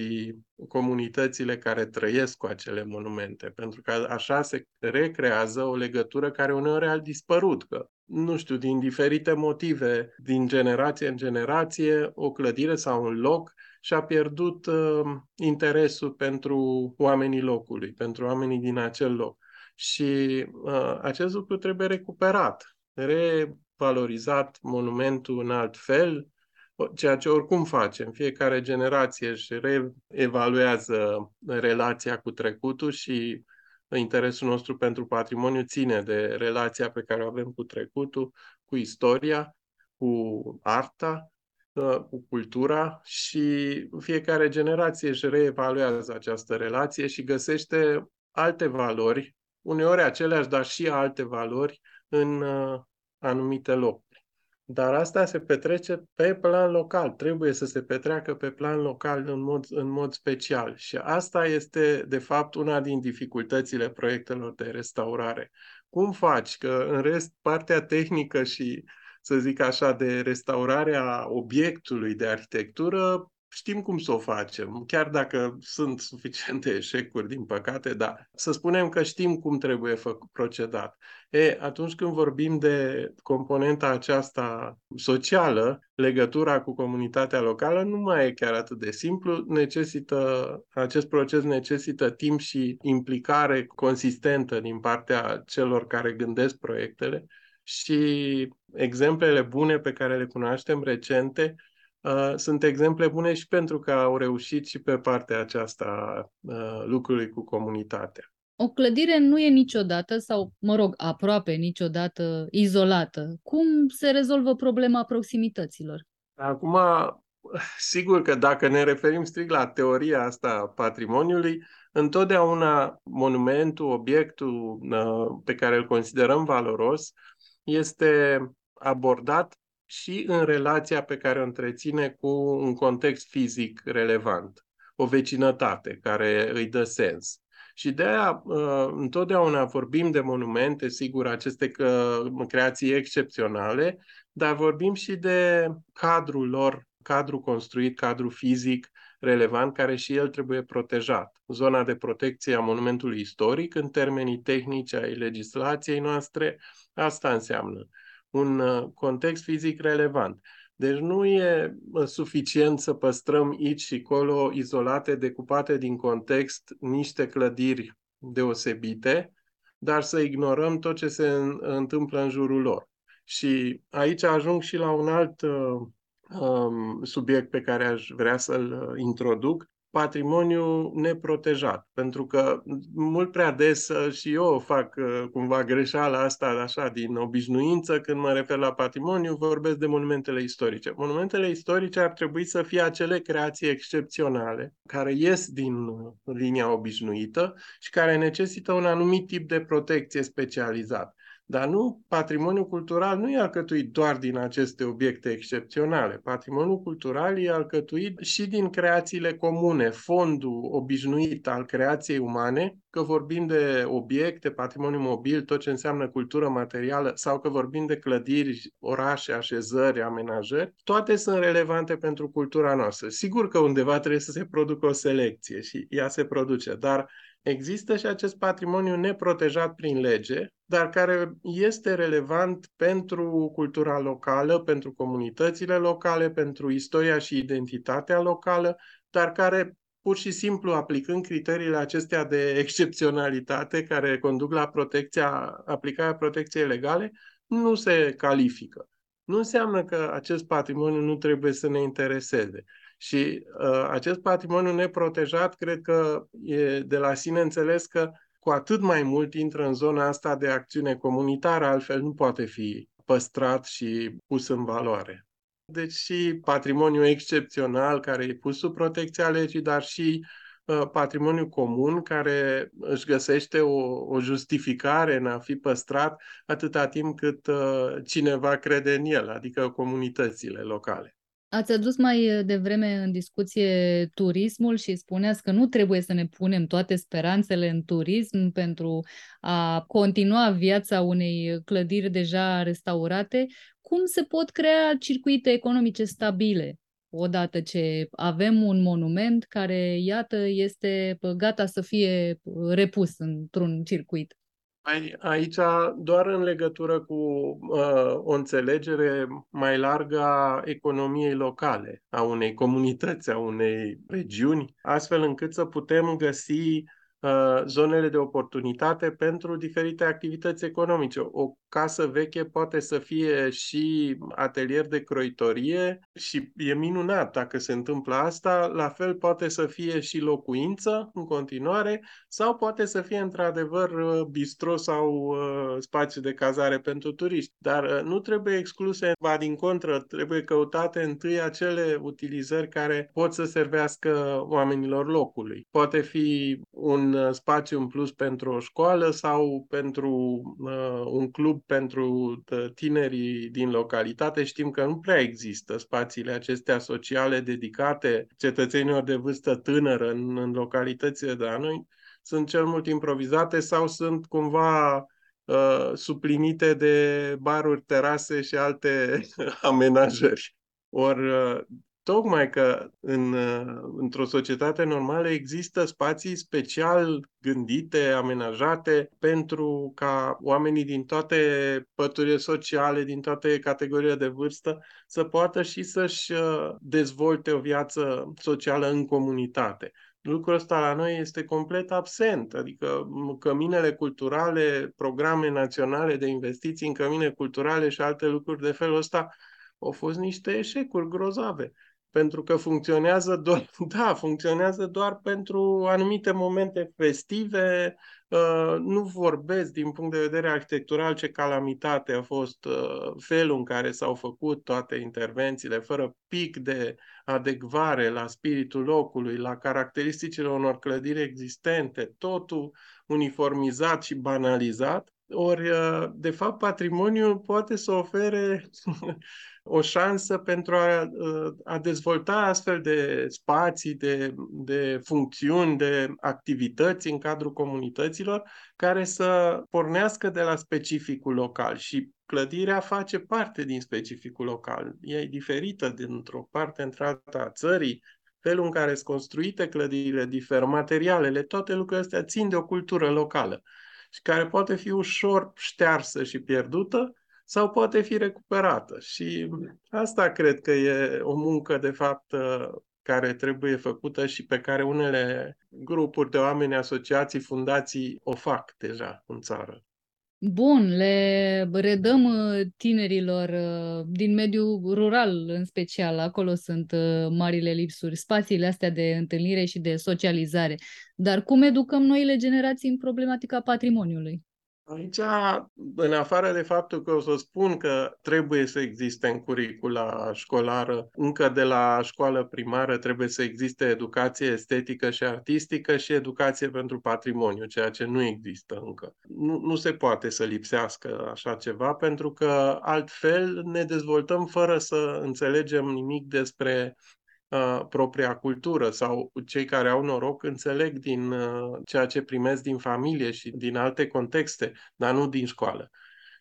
comunitățile care trăiesc cu acele monumente, pentru că așa se recrează o legătură care uneori a dispărut, că nu știu, din diferite motive, din generație în generație, o clădire sau un loc și-a pierdut uh, interesul pentru oamenii locului, pentru oamenii din acel loc. Și uh, acest lucru trebuie recuperat, revalorizat monumentul în alt fel, ceea ce oricum facem. Fiecare generație își reevaluează relația cu trecutul și interesul nostru pentru patrimoniu ține de relația pe care o avem cu trecutul, cu istoria, cu arta, cu cultura și fiecare generație își reevaluează această relație și găsește alte valori, uneori aceleași, dar și alte valori în anumite locuri. Dar asta se petrece pe plan local, trebuie să se petreacă pe plan local în mod, în mod special. Și asta este, de fapt, una din dificultățile proiectelor de restaurare. cum faci? Că în rest, partea tehnică și, să zic așa, de restaurarea obiectului de arhitectură, știm cum să o facem, chiar dacă sunt suficiente eșecuri, din păcate, dar să spunem că știm cum trebuie făcut, procedat. E, atunci când vorbim de componenta aceasta socială, legătura cu comunitatea locală, nu mai e chiar atât de simplu, necesită, acest proces necesită timp și implicare consistentă din partea celor care gândesc proiectele și exemplele bune pe care le cunoaștem recente Uh, sunt exemple bune și pentru că au reușit și pe partea aceasta uh, lucrului cu comunitatea. O clădire nu e niciodată, sau, mă rog, aproape niciodată izolată. Cum se rezolvă problema proximităților? Acum, sigur că dacă ne referim strict la teoria asta a patrimoniului, întotdeauna monumentul, obiectul uh, pe care îl considerăm valoros, este abordat și în relația pe care o întreține cu un context fizic relevant, o vecinătate care îi dă sens. Și de aia uh, întotdeauna vorbim de monumente, sigur, aceste creații excepționale, dar vorbim și de cadrul lor, cadru construit, cadru fizic relevant, care și el trebuie protejat. Zona de protecție a monumentului istoric, în termenii tehnici ai legislației noastre, asta înseamnă un uh, context fizic relevant. Deci nu e uh, suficient să păstrăm aici și acolo izolate, decupate din context, niște clădiri deosebite, dar să ignorăm tot ce se întâmplă în jurul lor. Și aici ajung și la un alt uh, um, subiect pe care aș vrea să-l uh, introduc, patrimoniu neprotejat. Pentru că mult prea des uh, și eu fac uh, cumva greșeala asta așa din obișnuință când mă refer la patrimoniu, vorbesc de monumentele istorice. Monumentele istorice ar trebui să fie acele creații excepționale care ies din uh, linia obișnuită și care necesită un anumit tip de protecție specializat. Dar nu, patrimoniul cultural nu e alcătuit doar din aceste obiecte excepționale. Patrimoniul cultural e alcătuit și din creațiile comune, fondul obișnuit al creației umane, că vorbim de obiecte, patrimoniu mobil, tot ce înseamnă cultură materială, sau că vorbim de clădiri, orașe, așezări, amenajări, toate sunt relevante pentru cultura noastră. Sigur că undeva trebuie să se producă o selecție și ea se produce, dar Există și acest patrimoniu neprotejat prin lege, dar care este relevant pentru cultura locală, pentru comunitățile locale, pentru istoria și identitatea locală, dar care pur și simplu aplicând criteriile acestea de excepționalitate care conduc la protecția, aplicarea protecției legale, nu se califică. Nu înseamnă că acest patrimoniu nu trebuie să ne intereseze. Și uh, acest patrimoniu neprotejat, cred că e de la sine înțeles că cu atât mai mult intră în zona asta de acțiune comunitară, altfel nu poate fi păstrat și pus în valoare. Deci și patrimoniu excepțional care e pus sub protecția legii, dar și uh, patrimoniu comun care își găsește o, o justificare în a fi păstrat atâta timp cât uh, cineva crede în el, adică comunitățile locale. Ați adus mai uh, devreme în discuție turismul și spuneați că nu trebuie să ne punem toate speranțele în turism pentru a continua viața unei clădiri deja restaurate. Cum se pot crea circuite economice stabile odată ce avem un monument care, iată, este gata să fie repus într-un circuit? Aici, doar în legătură cu uh, o înțelegere mai largă a economiei locale, a unei comunități, a unei regiuni, astfel încât să putem găsi uh, zonele de oportunitate pentru diferite activități economice. O casă veche poate să fie și atelier de croitorie și e minunat dacă se întâmplă asta, la fel poate să fie și locuință în continuare sau poate să fie într-adevăr bistro sau uh, spațiu de cazare pentru turiști. Dar uh, nu trebuie excluse, ba din contră, trebuie căutate întâi acele utilizări care pot să servească oamenilor locului. Poate fi un uh, spațiu în plus pentru o școală sau pentru uh, un club pentru tinerii din localitate. Știm că nu prea există spațiile acestea sociale dedicate cetățenilor de vârstă tânără în, în localitățile de la noi. Sunt cel mult improvizate sau sunt cumva uh, suplinite de baruri, terase și alte amenajări. Ori uh, tocmai că în, uh, într-o societate normală există spații special gândite, amenajate pentru ca oamenii din toate păturile sociale, din toate categoriile de vârstă, să poată și să-și uh, dezvolte o viață socială în comunitate. Lucrul ăsta la noi este complet absent, adică m, căminele culturale, programe naționale de investiții în cămine culturale și alte lucruri de felul ăsta au fost niște eșecuri grozave pentru că funcționează doar, da, funcționează doar pentru anumite momente festive, uh, nu vorbesc din punct de vedere arhitectural ce calamitate a fost uh, felul în care s-au făcut toate intervențiile, fără pic de adecvare la spiritul locului, la caracteristicile unor clădiri existente, totul uniformizat și banalizat. Ori, uh, de fapt, patrimoniul poate să ofere o șansă pentru a, a dezvolta astfel de spații, de, de funcțiuni, de activități în cadrul comunităților care să pornească de la specificul local. Și clădirea face parte din specificul local. Ea e diferită dintr-o parte într-alta a țării, felul în care sunt construite clădirile, diferă materialele, toate lucrurile astea țin de o cultură locală și care poate fi ușor ștearsă și pierdută, sau poate fi recuperată. Și asta cred că e o muncă, de fapt, uh, care trebuie făcută și pe care unele grupuri de oameni, asociații, fundații o fac deja în țară. Bun, le redăm uh, tinerilor uh, din mediul rural în special, acolo sunt uh, marile lipsuri, spațiile astea de întâlnire și de socializare. Dar cum educăm noile generații în problematica patrimoniului? Aici, în afară de faptul că o să spun că trebuie să existe în curicula școlară, încă de la școală primară trebuie să existe educație estetică și artistică și educație pentru patrimoniu, ceea ce nu există încă. Nu, nu se poate să lipsească așa ceva, pentru că altfel ne dezvoltăm fără să înțelegem nimic despre uh, propria cultură sau cei care au noroc înțeleg din uh, ceea ce primesc din familie și din alte contexte, dar nu din școală.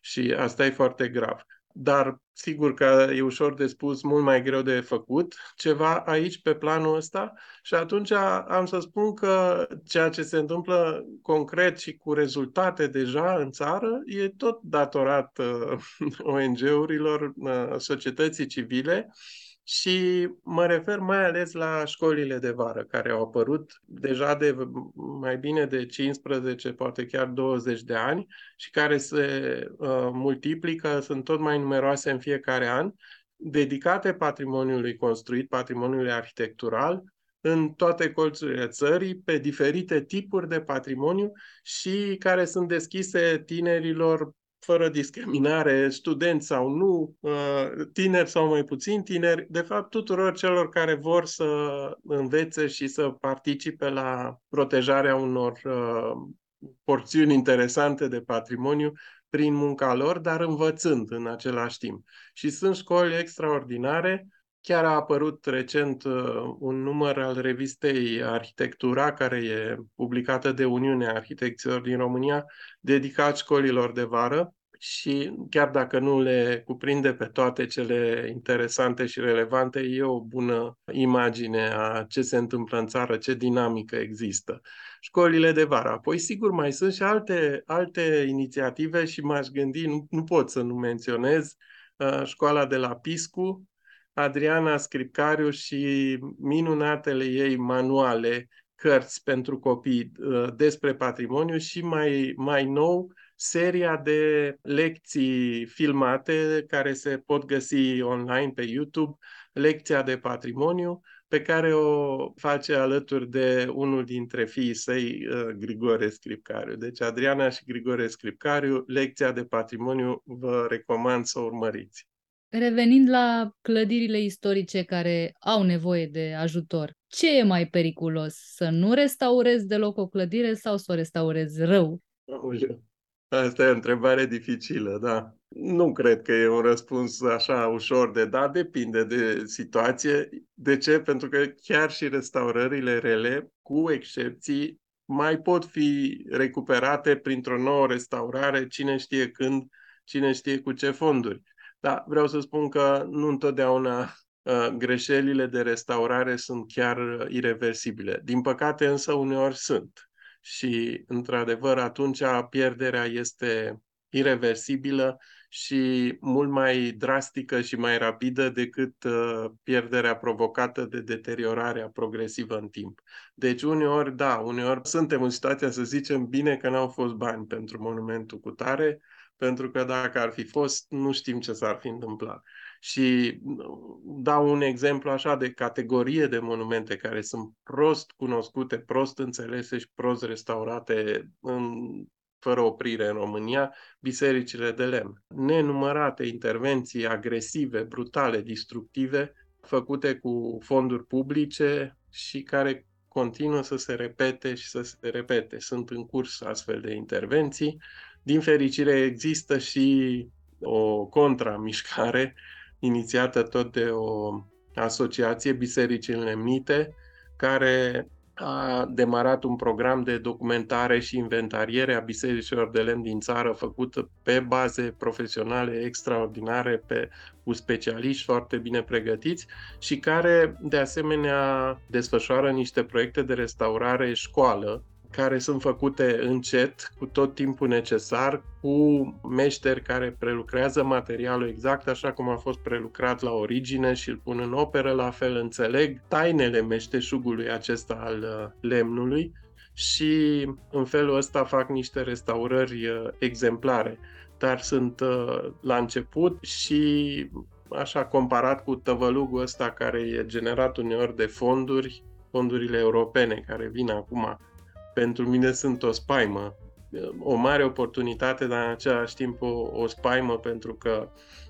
Și asta e foarte grav. Dar sigur că e ușor de spus, mult mai greu de făcut ceva aici pe planul ăsta și atunci am să spun că ceea ce se întâmplă concret și cu rezultate deja în țară e tot datorat uh, ONG-urilor, uh, societății civile, și mă refer mai ales la școlile de vară, care au apărut deja de mai bine de 15, poate chiar 20 de ani și care se uh, multiplică, sunt tot mai numeroase în fiecare an, dedicate patrimoniului construit, patrimoniului arhitectural, în toate colțurile țării, pe diferite tipuri de patrimoniu și care sunt deschise tinerilor fără discriminare, studenți sau nu, uh, tineri sau mai puțin tineri, de fapt tuturor celor care vor să învețe și să participe la protejarea unor uh, porțiuni interesante de patrimoniu prin munca lor, dar învățând în același timp. Și sunt școli extraordinare. Chiar a apărut recent uh, un număr al revistei Arhitectura, care e publicată de Uniunea Arhitecților din România, dedicat școlilor de vară și chiar dacă nu le cuprinde pe toate cele interesante și relevante, e o bună imagine a ce se întâmplă în țară, ce dinamică există. Școlile de vară. Apoi, sigur, mai sunt și alte, alte inițiative și m-aș gândi, nu, nu pot să nu menționez, uh, școala de la Piscu, Adriana Scripcariu și minunatele ei manuale, cărți pentru copii uh, despre patrimoniu și mai, mai nou seria de lecții filmate care se pot găsi online pe YouTube, lecția de patrimoniu, pe care o face alături de unul dintre fiii săi, uh, Grigore Scripcariu. Deci Adriana și Grigore Scripcariu, lecția de patrimoniu, vă recomand să o urmăriți. Revenind la clădirile istorice care au nevoie de ajutor, ce e mai periculos? Să nu restaurezi deloc o clădire sau să o restaurezi rău? Aoleu. Asta e o întrebare dificilă, da. Nu cred că e un răspuns așa ușor de da, depinde de situație. De ce? Pentru că chiar și restaurările rele, cu excepții, mai pot fi recuperate printr-o nouă restaurare, cine știe când, cine știe cu ce fonduri. Dar vreau să spun că nu întotdeauna uh, greșelile de restaurare sunt chiar uh, irreversibile. Din păcate însă uneori sunt. Și într-adevăr atunci pierderea este irreversibilă și mult mai drastică și mai rapidă decât uh, pierderea provocată de deteriorarea progresivă în timp. Deci uneori, da, uneori suntem în situația să zicem bine că n-au fost bani pentru monumentul cu tare, pentru că dacă ar fi fost, nu știm ce s-ar fi întâmplat. Și dau un exemplu așa de categorie de monumente care sunt prost cunoscute, prost înțelese și prost restaurate în fără oprire în România, bisericile de lemn. Nenumărate intervenții agresive, brutale, destructive, făcute cu fonduri publice și care continuă să se repete și să se repete. Sunt în curs astfel de intervenții. Din fericire există și o contramișcare inițiată tot de o asociație, Bisericii Înlemnite, care a demarat un program de documentare și inventariere a bisericilor de lemn din țară făcut pe baze profesionale extraordinare, pe, cu specialiști foarte bine pregătiți și care de asemenea desfășoară niște proiecte de restaurare școală care sunt făcute încet, cu tot timpul necesar, cu meșteri care prelucrează materialul exact așa cum a fost prelucrat la origine și îl pun în operă, la fel înțeleg tainele meșteșugului acesta al uh, lemnului și în felul ăsta fac niște restaurări uh, exemplare, dar sunt uh, la început și așa comparat cu tăvălugul ăsta care e generat uneori de fonduri, fondurile europene care vin acum pentru mine sunt o spaimă. O mare oportunitate, dar în același timp o, o spaimă pentru că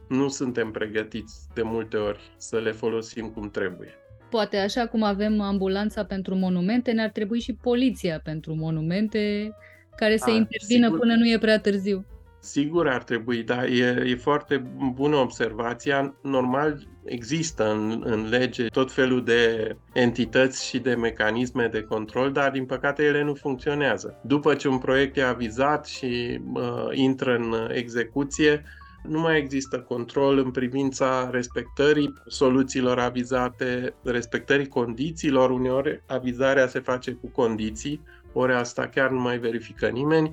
nu suntem pregătiți de multe ori să le folosim cum trebuie. Poate așa cum avem ambulanța pentru monumente, ne-ar trebui și poliția pentru monumente care să A, intervină sigur. până nu e prea târziu. Sigur ar trebui, dar e, e foarte bună observația. Normal există în, în lege tot felul de entități și de mecanisme de control, dar din păcate ele nu funcționează. După ce un proiect e avizat și uh, intră în execuție, nu mai există control în privința respectării soluțiilor avizate, respectării condițiilor. Uneori avizarea se face cu condiții, ori asta chiar nu mai verifică nimeni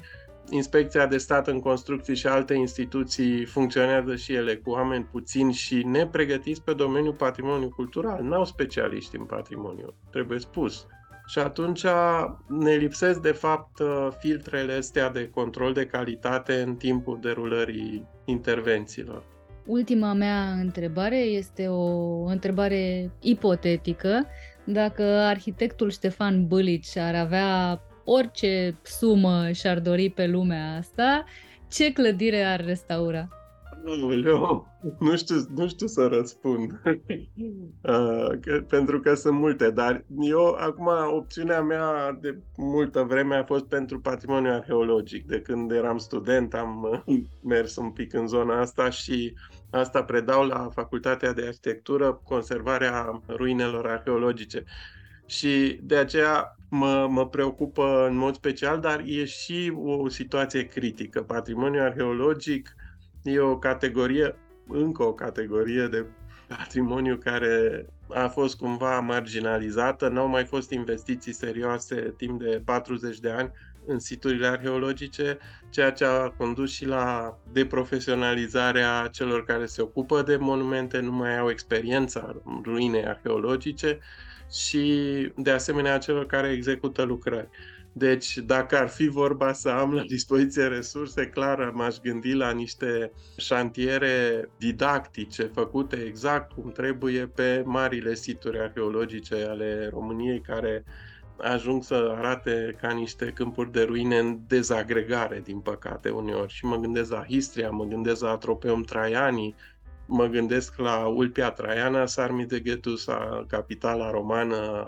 Inspecția de stat în construcții și alte instituții funcționează și ele cu oameni puțini și nepregătiți pe domeniul patrimoniu cultural. N-au specialiști în patrimoniu, trebuie spus. Și atunci ne lipsesc, de fapt, filtrele astea de control de calitate în timpul derulării intervențiilor. Ultima mea întrebare este o întrebare ipotetică. Dacă arhitectul Ștefan Bâlici ar avea orice sumă și-ar dori pe lumea asta, ce clădire ar restaura? Aoleu, nu știu, nu știu să răspund, uh, că, pentru că sunt multe, dar eu, acum, opțiunea mea de multă vreme a fost pentru patrimoniu arheologic. De când eram student am uh, mers un pic în zona asta și asta predau la Facultatea de Arhitectură, conservarea ruinelor arheologice. Și de aceea mă, mă preocupă în mod special, dar e și o situație critică. Patrimoniul arheologic e o categorie, încă o categorie de patrimoniu care a fost cumva marginalizată, n-au mai fost investiții serioase timp de 40 de ani în siturile arheologice, ceea ce a condus și la deprofesionalizarea celor care se ocupă de monumente, nu mai au experiența ruinei arheologice și de asemenea celor care execută lucrări. Deci, dacă ar fi vorba să am la dispoziție resurse, clar m-aș gândi la niște șantiere didactice făcute exact cum trebuie pe marile situri arheologice ale României care ajung să arate ca niște câmpuri de ruine în dezagregare, din păcate, uneori. Și mă gândesc la Histria, mă gândesc la Atropeum Traiani, mă gândesc la Ulpia Traiana, Sarmizegetus, capitala romană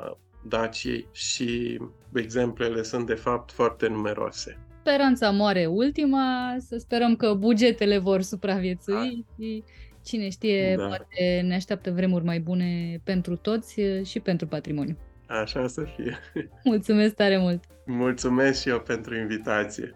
Daciei și exemplele sunt de fapt foarte numeroase. Speranța moare ultima, să sperăm că bugetele vor supraviețui Da. și cine știe, Da. poate ne așteaptă vremuri mai bune pentru toți și pentru patrimoniu. Așa să fie. Mulțumesc tare mult! Mulțumesc și eu pentru invitație.